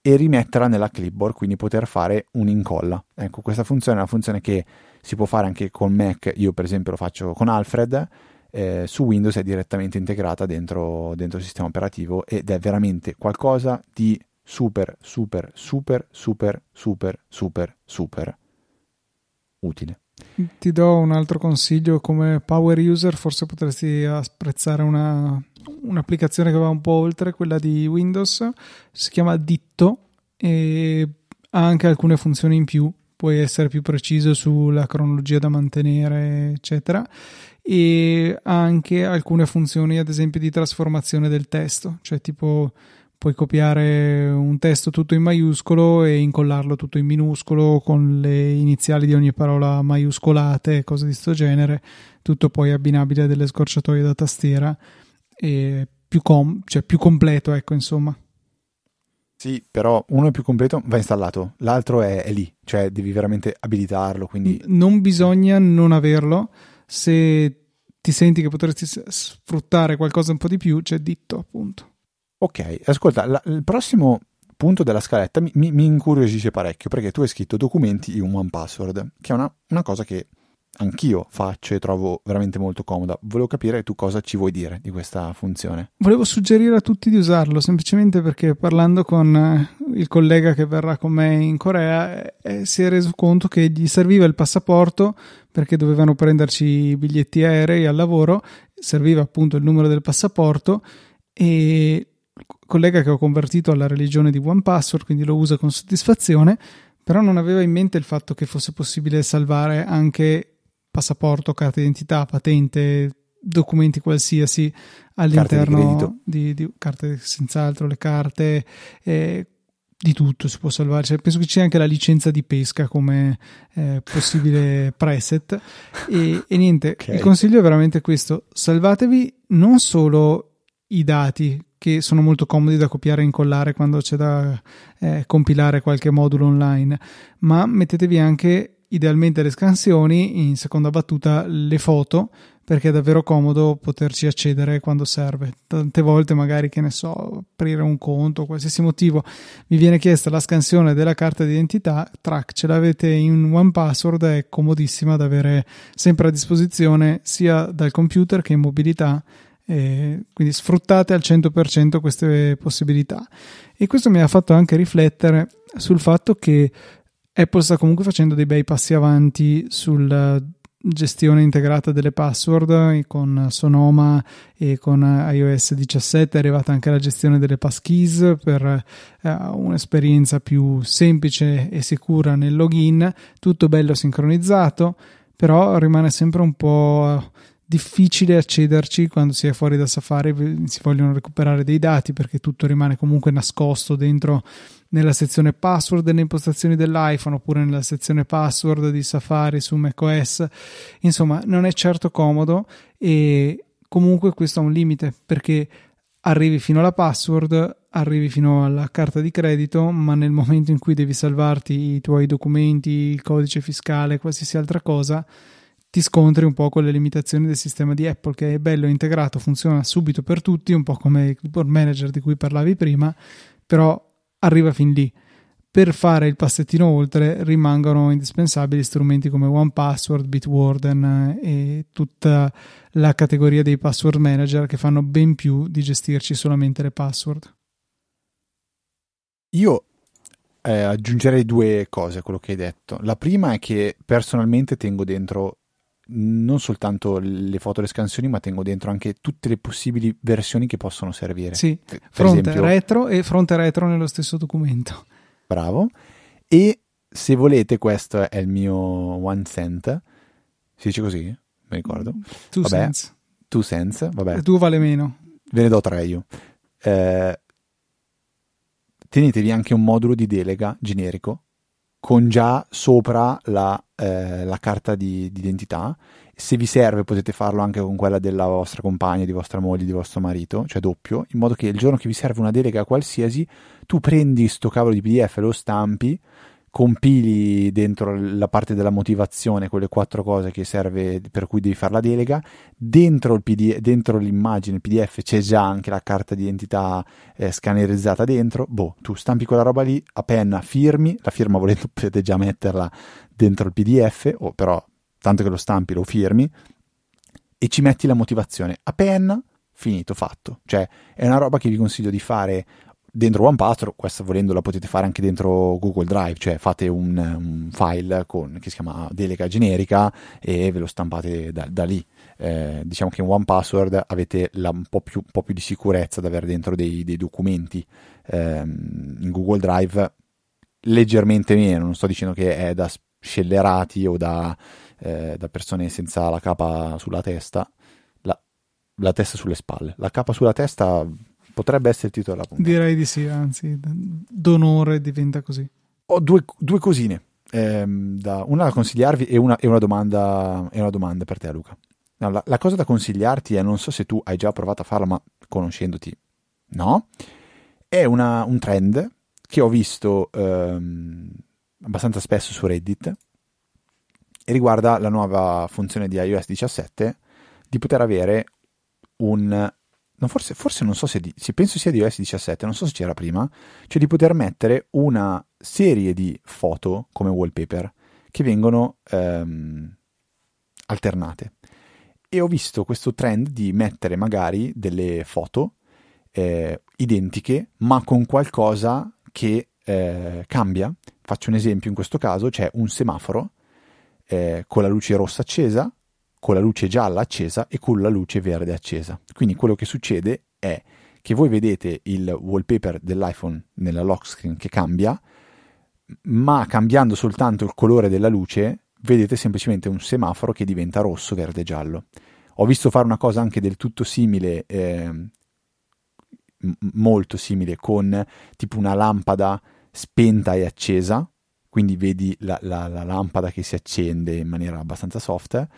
e rimetterla nella clipboard, quindi poter fare un'incolla. Ecco, questa funzione è una funzione che si può fare anche con Mac, io per esempio lo faccio con Alfred, eh, su Windows è direttamente integrata dentro, dentro il sistema operativo ed è veramente qualcosa di super, super, super, super, super, super, super utile. Ti do un altro consiglio come power user, forse potresti apprezzare una, un'applicazione che va un po' oltre quella di Windows, si chiama Ditto e ha anche alcune funzioni in più, puoi essere più preciso sulla cronologia da mantenere, eccetera, e anche alcune funzioni, ad esempio, di trasformazione del testo, cioè tipo puoi copiare un testo tutto in maiuscolo e incollarlo tutto in minuscolo con le iniziali di ogni parola maiuscolate, cose di questo genere, tutto poi abbinabile a delle scorciatoie da tastiera e più, com- cioè più completo, ecco, insomma. Sì, però uno è più completo, va installato, l'altro è, è lì, cioè devi veramente abilitarlo. Quindi... Non bisogna non averlo. Se ti senti che potresti sfruttare qualcosa un po' di più, c'è ditto, appunto. Ok, ascolta, la, il prossimo punto della scaletta mi, mi, mi, incuriosisce parecchio perché tu hai scritto documenti in one password, che è una, una cosa che anch'io faccio e trovo veramente molto comoda. Volevo capire tu cosa ci vuoi dire di questa funzione. Volevo suggerire a tutti di usarlo semplicemente perché parlando con eh, il collega che verrà con me in Corea eh, eh, si è reso conto che gli serviva il passaporto perché dovevano prenderci i biglietti aerei al lavoro, serviva appunto il numero del passaporto e il collega che ho convertito alla religione di OnePassword, quindi lo usa con soddisfazione, però non aveva in mente il fatto che fosse possibile salvare anche passaporto, carta d'identità, patente, documenti qualsiasi all'interno di, di, di, carte, senz'altro le carte, eh, di tutto si può salvare. Cioè, penso che sia anche la licenza di pesca come eh, possibile preset. E, e niente, okay. il consiglio è veramente questo: salvatevi non solo i dati che sono molto comodi da copiare e incollare quando c'è da eh, compilare qualche modulo online, ma mettetevi anche idealmente le scansioni, in seconda battuta le foto, perché è davvero comodo poterci accedere quando serve. Tante volte magari, che ne so, aprire un conto, qualsiasi motivo, vi viene chiesta la scansione della carta d'identità, track, ce l'avete in one password, è comodissima da avere sempre a disposizione sia dal computer che in mobilità. E quindi sfruttate al 100% queste possibilità e questo mi ha fatto anche riflettere sul fatto che Apple sta comunque facendo dei bei passi avanti sulla gestione integrata delle password con Sonoma e con iOS 17 è arrivata anche la gestione delle passkeys per uh, un'esperienza più semplice e sicura nel login. Tutto bello sincronizzato però rimane sempre un po' difficile accederci quando si è fuori da Safari si vogliono recuperare dei dati perché tutto rimane comunque nascosto dentro nella sezione password delle impostazioni dell'iPhone oppure nella sezione password di Safari su macOS. Insomma, non è certo comodo e comunque questo ha un limite perché arrivi fino alla password, arrivi fino alla carta di credito, ma nel momento in cui devi salvarti i tuoi documenti, il codice fiscale, qualsiasi altra cosa, ti scontri un po' con le limitazioni del sistema di Apple che è bello integrato, funziona subito per tutti, un po' come il Clipboard Manager di cui parlavi prima, però arriva fin lì. Per fare il passettino oltre rimangono indispensabili strumenti come OnePassword, Bitwarden eh, e tutta la categoria dei password manager che fanno ben più di gestirci solamente le password. Io eh, aggiungerei due cose a quello che hai detto. La prima è che personalmente tengo dentro non soltanto le foto e le scansioni, ma tengo dentro anche tutte le possibili versioni che possono servire. Sì, per fronte esempio, retro e fronte retro nello stesso documento. Bravo. E se volete, questo è il mio one cent. Si dice così? Mi ricordo. Two vabbè, cents. Two cents, vabbè. E tu vale meno. Ve ne do tre io. Eh, tenetevi anche un modulo di delega generico con già sopra la, eh, la carta di, di, identità. Se vi serve potete farlo anche con quella della vostra compagna, di vostra moglie, di vostro marito, cioè doppio, in modo che il giorno che vi serve una delega qualsiasi, tu prendi sto cavolo di PDF, lo stampi, compili dentro la parte della motivazione quelle quattro cose che serve per cui devi fare la delega. Dentro, il PD, dentro l'immagine il pdf c'è già anche la carta d'identità eh, scannerizzata dentro. Boh tu stampi quella roba lì a penna firmi la firma volendo potete già metterla dentro il pdf o però tanto che lo stampi lo firmi e ci metti la motivazione. A penna finito fatto. Cioè è una roba che vi consiglio di fare dentro OnePassword, questa volendo la potete fare anche dentro Google Drive, cioè fate un, un file con, che si chiama delega generica e ve lo stampate da, da lì. Eh, diciamo che in OnePassword avete la, un, po più, un, po più, di sicurezza ad avere dentro dei, dei documenti. Eh, in Google Drive leggermente meno, non sto dicendo che è da scellerati o da, eh, da persone senza la capa sulla testa, la, la testa sulle spalle. La capa sulla testa Potrebbe essere il titolo della puntata. Direi di sì, anzi, d'onore diventa così. Ho due, due cosine, ehm, da, una da consigliarvi e una, e una, domanda, e una domanda per te, Luca. No, la, la, cosa da consigliarti è, non so se tu hai già provato a farla, ma conoscendoti, no? È una, un trend che ho visto ehm, abbastanza spesso su Reddit e riguarda la nuova funzione di iOS 17 di poter avere un no, forse, forse, non so se, di, se penso sia di iOS 17, non so se c'era prima, cioè di poter mettere una serie di foto come wallpaper che vengono ehm, alternate. E ho visto questo trend di mettere magari delle foto eh, identiche, ma con qualcosa che eh, cambia. Faccio un esempio, in questo caso c'è un semaforo eh, con la luce rossa accesa con la luce gialla accesa e con la luce verde accesa. Quindi quello che succede è che voi vedete il wallpaper dell'iPhone nella lock screen che cambia, ma cambiando soltanto il colore della luce vedete semplicemente un semaforo che diventa rosso, verde e giallo. Ho visto fare una cosa anche del tutto simile, eh, molto simile, con tipo una lampada spenta e accesa, quindi vedi la, la, la lampada che si accende in maniera abbastanza soft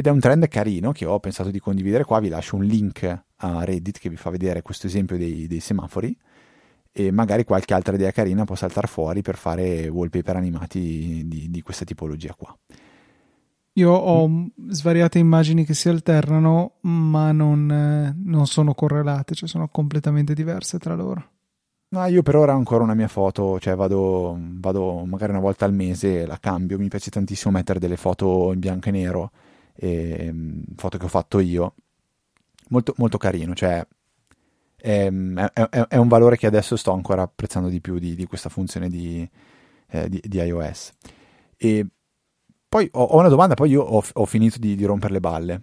ed è un trend carino che ho pensato di condividere qua, vi lascio un link a Reddit che vi fa vedere questo esempio dei, dei semafori e magari qualche altra idea carina può saltare fuori per fare wallpaper animati di, di questa tipologia qua. Io ho mm. svariate immagini che si alternano, ma non, non, sono correlate, cioè sono completamente diverse tra loro. No, io per ora ho ancora una mia foto, cioè vado, vado magari una volta al mese, la cambio, mi piace tantissimo mettere delle foto in bianco e nero e, mm, foto che ho fatto io, molto, molto carino, cioè è, è, è, un valore che adesso sto ancora apprezzando di più di, di questa funzione di, eh, di, di, iOS. E poi ho, ho, una domanda, poi io ho, ho finito di, di, rompere le balle.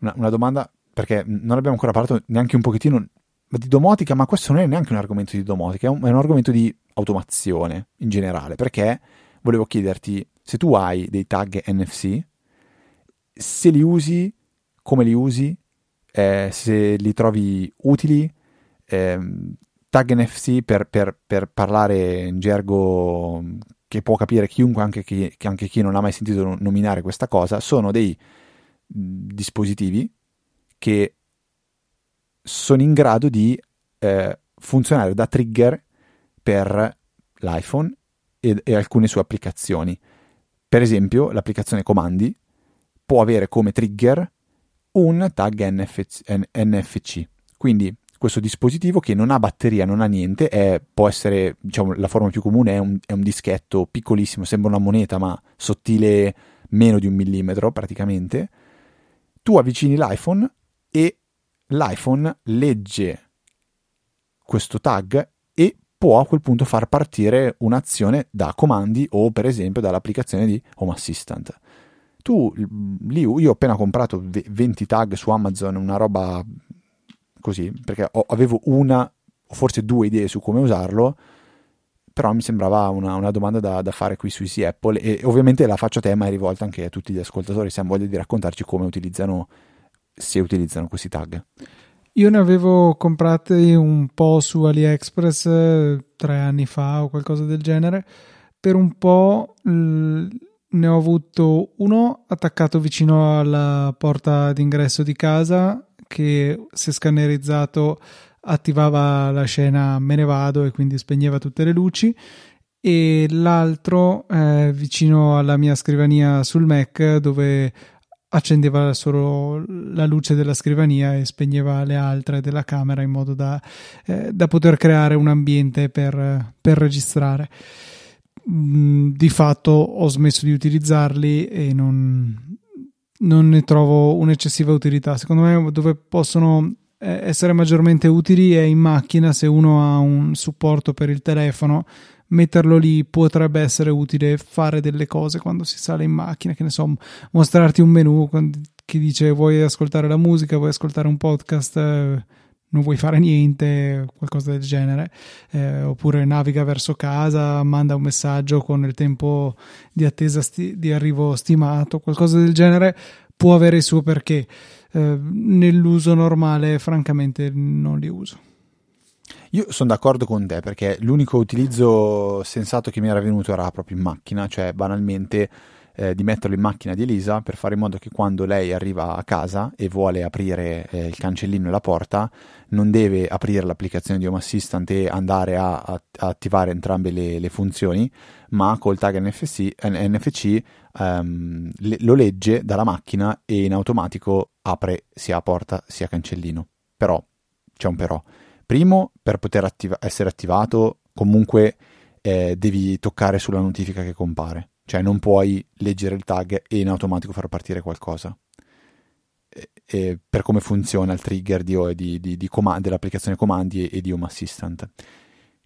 Una, una, domanda, perché non abbiamo ancora parlato neanche un pochettino di domotica, ma questo non è neanche un argomento di domotica, è un, è un argomento di automazione in generale, perché volevo chiederti se tu hai dei tag NFC se li usi, come li usi, eh, se li trovi utili. Eh, tag NFC per, per, per, parlare in gergo che può capire chiunque, anche chi, anche chi non ha mai sentito nominare questa cosa, sono dei dispositivi che sono in grado di eh, funzionare da trigger per l'iPhone e, e, alcune sue applicazioni. Per esempio, l'applicazione comandi può avere come trigger un tag NFC, NFC. Quindi questo dispositivo che non ha batteria, non ha niente, è, può essere, diciamo, la forma più comune è un, è un, dischetto piccolissimo, sembra una moneta, ma sottile meno di un millimetro praticamente. Tu avvicini l'iPhone e l'iPhone legge questo tag e può a quel punto far partire un'azione da comandi o per esempio dall'applicazione di Home Assistant tu lì io ho appena comprato 20 tag su Amazon, una roba così, perché ho, avevo una o forse due idee su come usarlo, però mi sembrava una, una domanda da, da, fare qui su Easy Apple e ovviamente la faccio a te ma è rivolta anche a tutti gli ascoltatori se hanno voglia di raccontarci come utilizzano, se utilizzano questi tag. Io ne avevo comprati un po' su AliExpress eh, tre anni fa o qualcosa del genere. Per un po' ne ho avuto uno attaccato vicino alla porta d'ingresso di casa che se scannerizzato attivava la scena me ne vado e quindi spegneva tutte le luci e l'altro eh, vicino alla mia scrivania sul Mac dove accendeva solo la luce della scrivania e spegneva le altre della camera in modo da, eh, da poter creare un ambiente per, per registrare. Mm, di fatto ho smesso di utilizzarli e non, non ne trovo un'eccessiva utilità. Secondo me, dove possono eh, essere maggiormente utili è in macchina se uno ha un supporto per il telefono metterlo lì potrebbe essere utile fare delle cose quando si sale in macchina, che ne so, mostrarti un menu che dice vuoi ascoltare la musica, vuoi ascoltare un podcast, eh, non vuoi fare niente, qualcosa del genere, eh, oppure naviga verso casa, manda un messaggio con il tempo di attesa sti- di arrivo stimato, qualcosa del genere può avere il suo perché. Eh, nell'uso normale, francamente, non li uso. Io sono d'accordo con te perché l'unico utilizzo sensato che mi era venuto era proprio in macchina, cioè banalmente eh, di metterlo in macchina di Elisa per fare in modo che quando lei arriva a casa e vuole aprire eh, il cancellino e la porta, non deve aprire l'applicazione di Home Assistant e andare a, a, a attivare entrambe le, le, funzioni, ma col tag NFC, NFC um, le, lo legge dalla macchina e in automatico apre sia porta sia cancellino. Però c'è un però Primo, per poter attiva- essere attivato, comunque eh, devi toccare sulla notifica che compare, cioè non puoi leggere il tag e in automatico far partire qualcosa. E, e per come funziona il trigger di, di, di, di com- dell'applicazione comandi e, e di Home Assistant.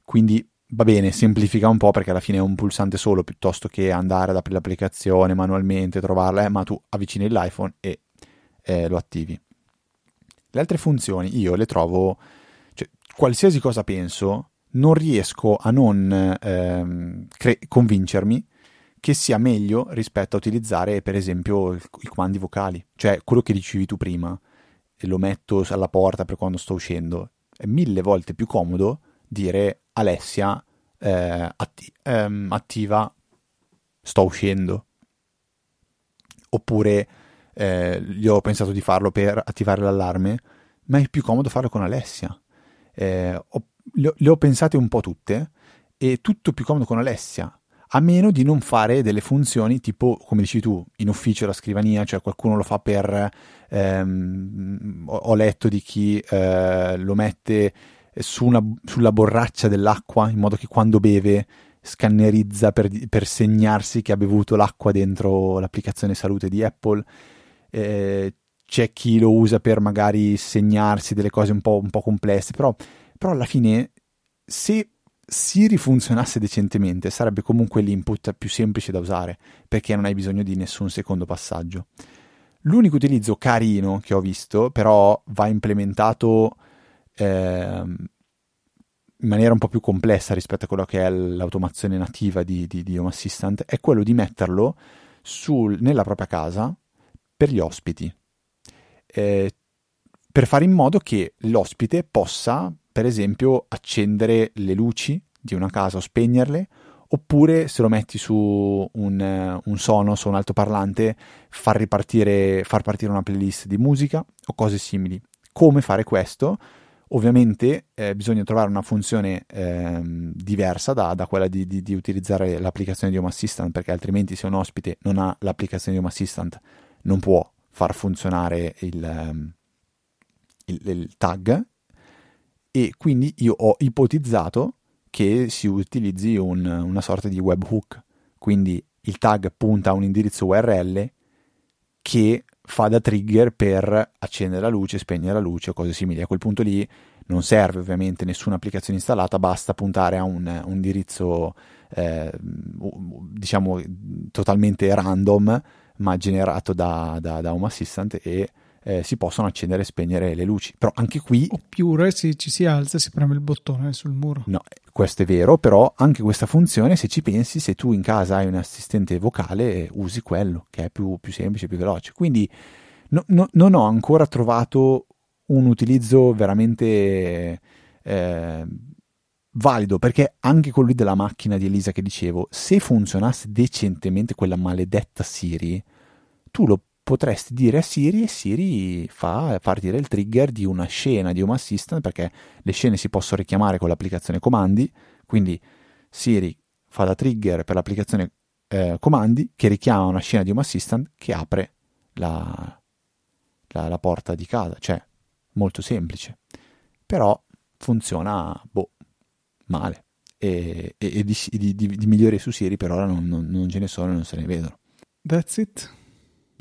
Quindi va bene, semplifica un po' perché alla fine è un pulsante solo piuttosto che andare ad aprire l'applicazione manualmente, trovarla, eh, ma tu avvicini l'iPhone e eh, lo attivi. Le altre funzioni io le trovo qualsiasi cosa penso, non riesco a non ehm, cre- convincermi che sia meglio rispetto a utilizzare, per esempio, i comandi vocali. Cioè, quello che dicevi tu prima, lo metto alla porta per quando sto uscendo, è mille volte più comodo dire Alessia eh, atti- ehm, attiva sto uscendo. Oppure eh, gli ho pensato di farlo per attivare l'allarme, ma è più comodo farlo con Alessia eh, ho, le, le, ho pensate un po' tutte e tutto più comodo con Alessia, a meno di non fare delle funzioni tipo, come dici tu, in ufficio la scrivania, cioè qualcuno lo fa per... Ehm, ho, letto di chi eh, lo mette su una, sulla borraccia dell'acqua in modo che quando beve scannerizza per, per, segnarsi che ha bevuto l'acqua dentro l'applicazione salute di Apple. Eh, c'è chi lo usa per magari segnarsi delle cose un po', un po complesse, però, però alla fine se Siri funzionasse decentemente sarebbe comunque l'input più semplice da usare perché non hai bisogno di nessun secondo passaggio. L'unico utilizzo carino che ho visto, però va implementato eh, in maniera un po' più complessa rispetto a quello che è l'automazione nativa di, di, di Home Assistant, è quello di metterlo sul, nella propria casa per gli ospiti eh, per fare in modo che l'ospite possa, per esempio, accendere le luci di una casa o spegnerle, oppure se lo metti su un, un Sonos o un altoparlante, far ripartire, far partire una playlist di musica o cose simili. Come fare questo? Ovviamente eh, bisogna trovare una funzione eh, diversa da, da quella di, di, di, utilizzare l'applicazione di Home Assistant, perché altrimenti se un ospite non ha l'applicazione di Home Assistant non può far funzionare il, ehm, il, il tag e quindi io ho ipotizzato che si utilizzi un, una sorta di webhook, quindi il tag punta a un indirizzo URL che fa da trigger per accendere la luce, spegnere la luce o cose simili. A quel punto lì non serve ovviamente nessuna applicazione installata, basta puntare a un, un indirizzo eh, diciamo totalmente random ma generato da, da, da Home Assistant e eh, si possono accendere e spegnere le luci. Però anche qui... Oppure se ci si alza si preme il bottone sul muro. No, questo è vero, però anche questa funzione, se ci pensi, se tu in casa hai un assistente vocale, usi quello, che è più, più semplice, più veloce. Quindi no, no, non ho ancora trovato un utilizzo veramente... Eh, valido perché anche quello della macchina di Elisa che dicevo, se funzionasse decentemente quella maledetta Siri, tu lo potresti dire a Siri e Siri fa partire il trigger di una scena di Home Assistant perché le scene si possono richiamare con l'applicazione comandi, quindi Siri fa da trigger per l'applicazione eh, comandi che richiama una scena di Home Assistant che apre la, la, la porta di casa, cioè molto semplice, però funziona boh, male e, e, e di, di, di, di, migliori su Siri per ora non, non, non, ce ne sono e non se ne vedono. That's it?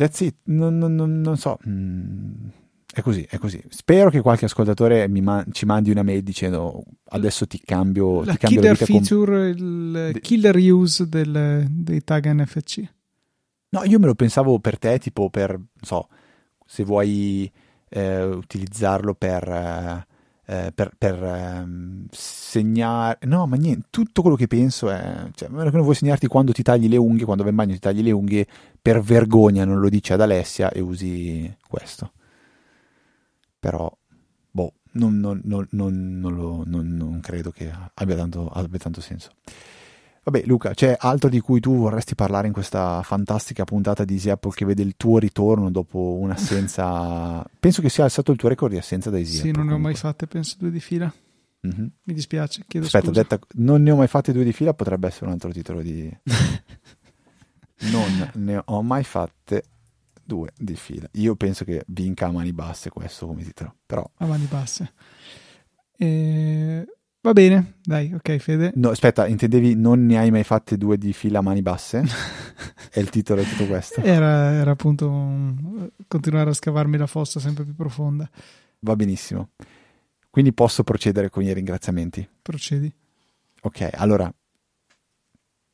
That's it, non, non so. Mm, è così, è così. Spero che qualche ascoltatore ma- ci mandi una mail dicendo adesso ti cambio, la ti cambio killer la feature, com- il killer use del, dei tag NFC. No, io me lo pensavo per te, tipo per, non so, se vuoi eh, utilizzarlo per, eh, per, per ehm, segnare... No, ma niente, tutto quello che penso è... Cioè, a meno che non vuoi segnarti quando ti tagli le unghie, quando vai in bagno ti tagli le unghie, per vergogna non lo dici ad Alessia e usi questo però boh, non, non, non, lo, non, credo che abbia tanto, abbia tanto senso. Vabbè, Luca, c'è altro di cui tu vorresti parlare in questa fantastica puntata di Easy Apple che vede il tuo ritorno dopo un'assenza? penso che sia alzato il tuo record di assenza da Easy sì, Apple. Sì, non ne ho mai fatte, penso due di fila. Mm-hmm. Mi dispiace, chiedo Aspetta, scusa. detta, non ne ho mai fatte due di fila, potrebbe essere un altro titolo di... non ne ho mai fatte due di fila. Io penso che vinca a mani basse questo come titolo, però... A mani basse. E... Va bene, dai, ok Fede. No, aspetta, intendevi non ne hai mai fatte due di fila a mani basse? È il titolo di tutto questo? Era, era appunto un... continuare a scavarmi la fossa sempre più profonda. Va benissimo. Quindi posso procedere con i ringraziamenti? Procedi. Ok, allora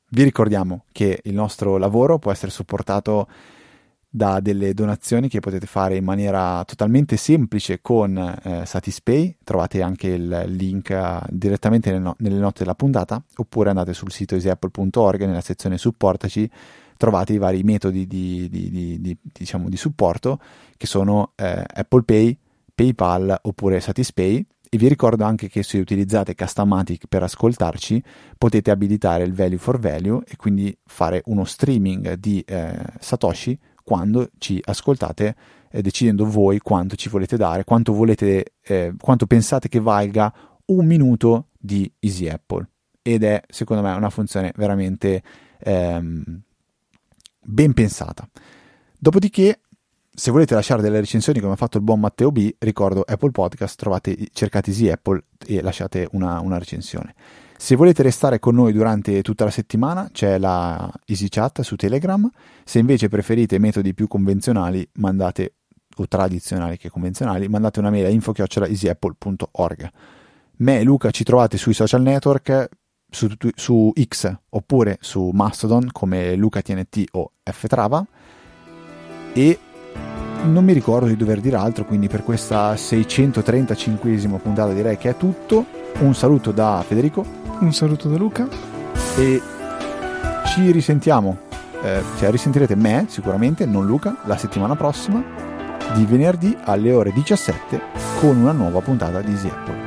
vi ricordiamo che il nostro lavoro può essere supportato da delle donazioni che potete fare in maniera totalmente semplice con eh, Satispay, trovate anche il link uh, direttamente nelle, no- nelle, note della puntata, oppure andate sul sito easyapple.org nella sezione supportaci, trovate i vari metodi di, di, di, di diciamo, supporto che sono eh, Apple Pay, PayPal oppure Satispay. E vi ricordo anche che se utilizzate Customatic per ascoltarci potete abilitare il value for value e quindi fare uno streaming di eh, Satoshi quando ci ascoltate, eh, decidendo voi quanto ci volete dare, quanto, volete, eh, quanto pensate che valga un minuto di Easy Apple. Ed è, secondo me, una funzione veramente ehm, ben pensata. Dopodiché, se volete lasciare delle recensioni come ha fatto il buon Matteo B, ricordo Apple Podcast, trovate, cercate Easy Apple e lasciate una, una recensione. Se volete restare con noi durante tutta la settimana c'è la EasyChat su Telegram, se invece preferite metodi più convenzionali mandate o tradizionali che convenzionali, mandate una mail a info-easyapple.org. Me e Luca ci trovate sui social network, su, su X oppure su Mastodon come LucaTNT o Ftrava e non mi ricordo di dover dire altro, quindi per questa 635esima puntata direi che è tutto. Un saluto da Federico. Un saluto da Luca. E ci risentiamo, eh, cioè risentirete me sicuramente, non Luca, la settimana prossima di venerdì alle ore 17 con una nuova puntata di Easy Apple.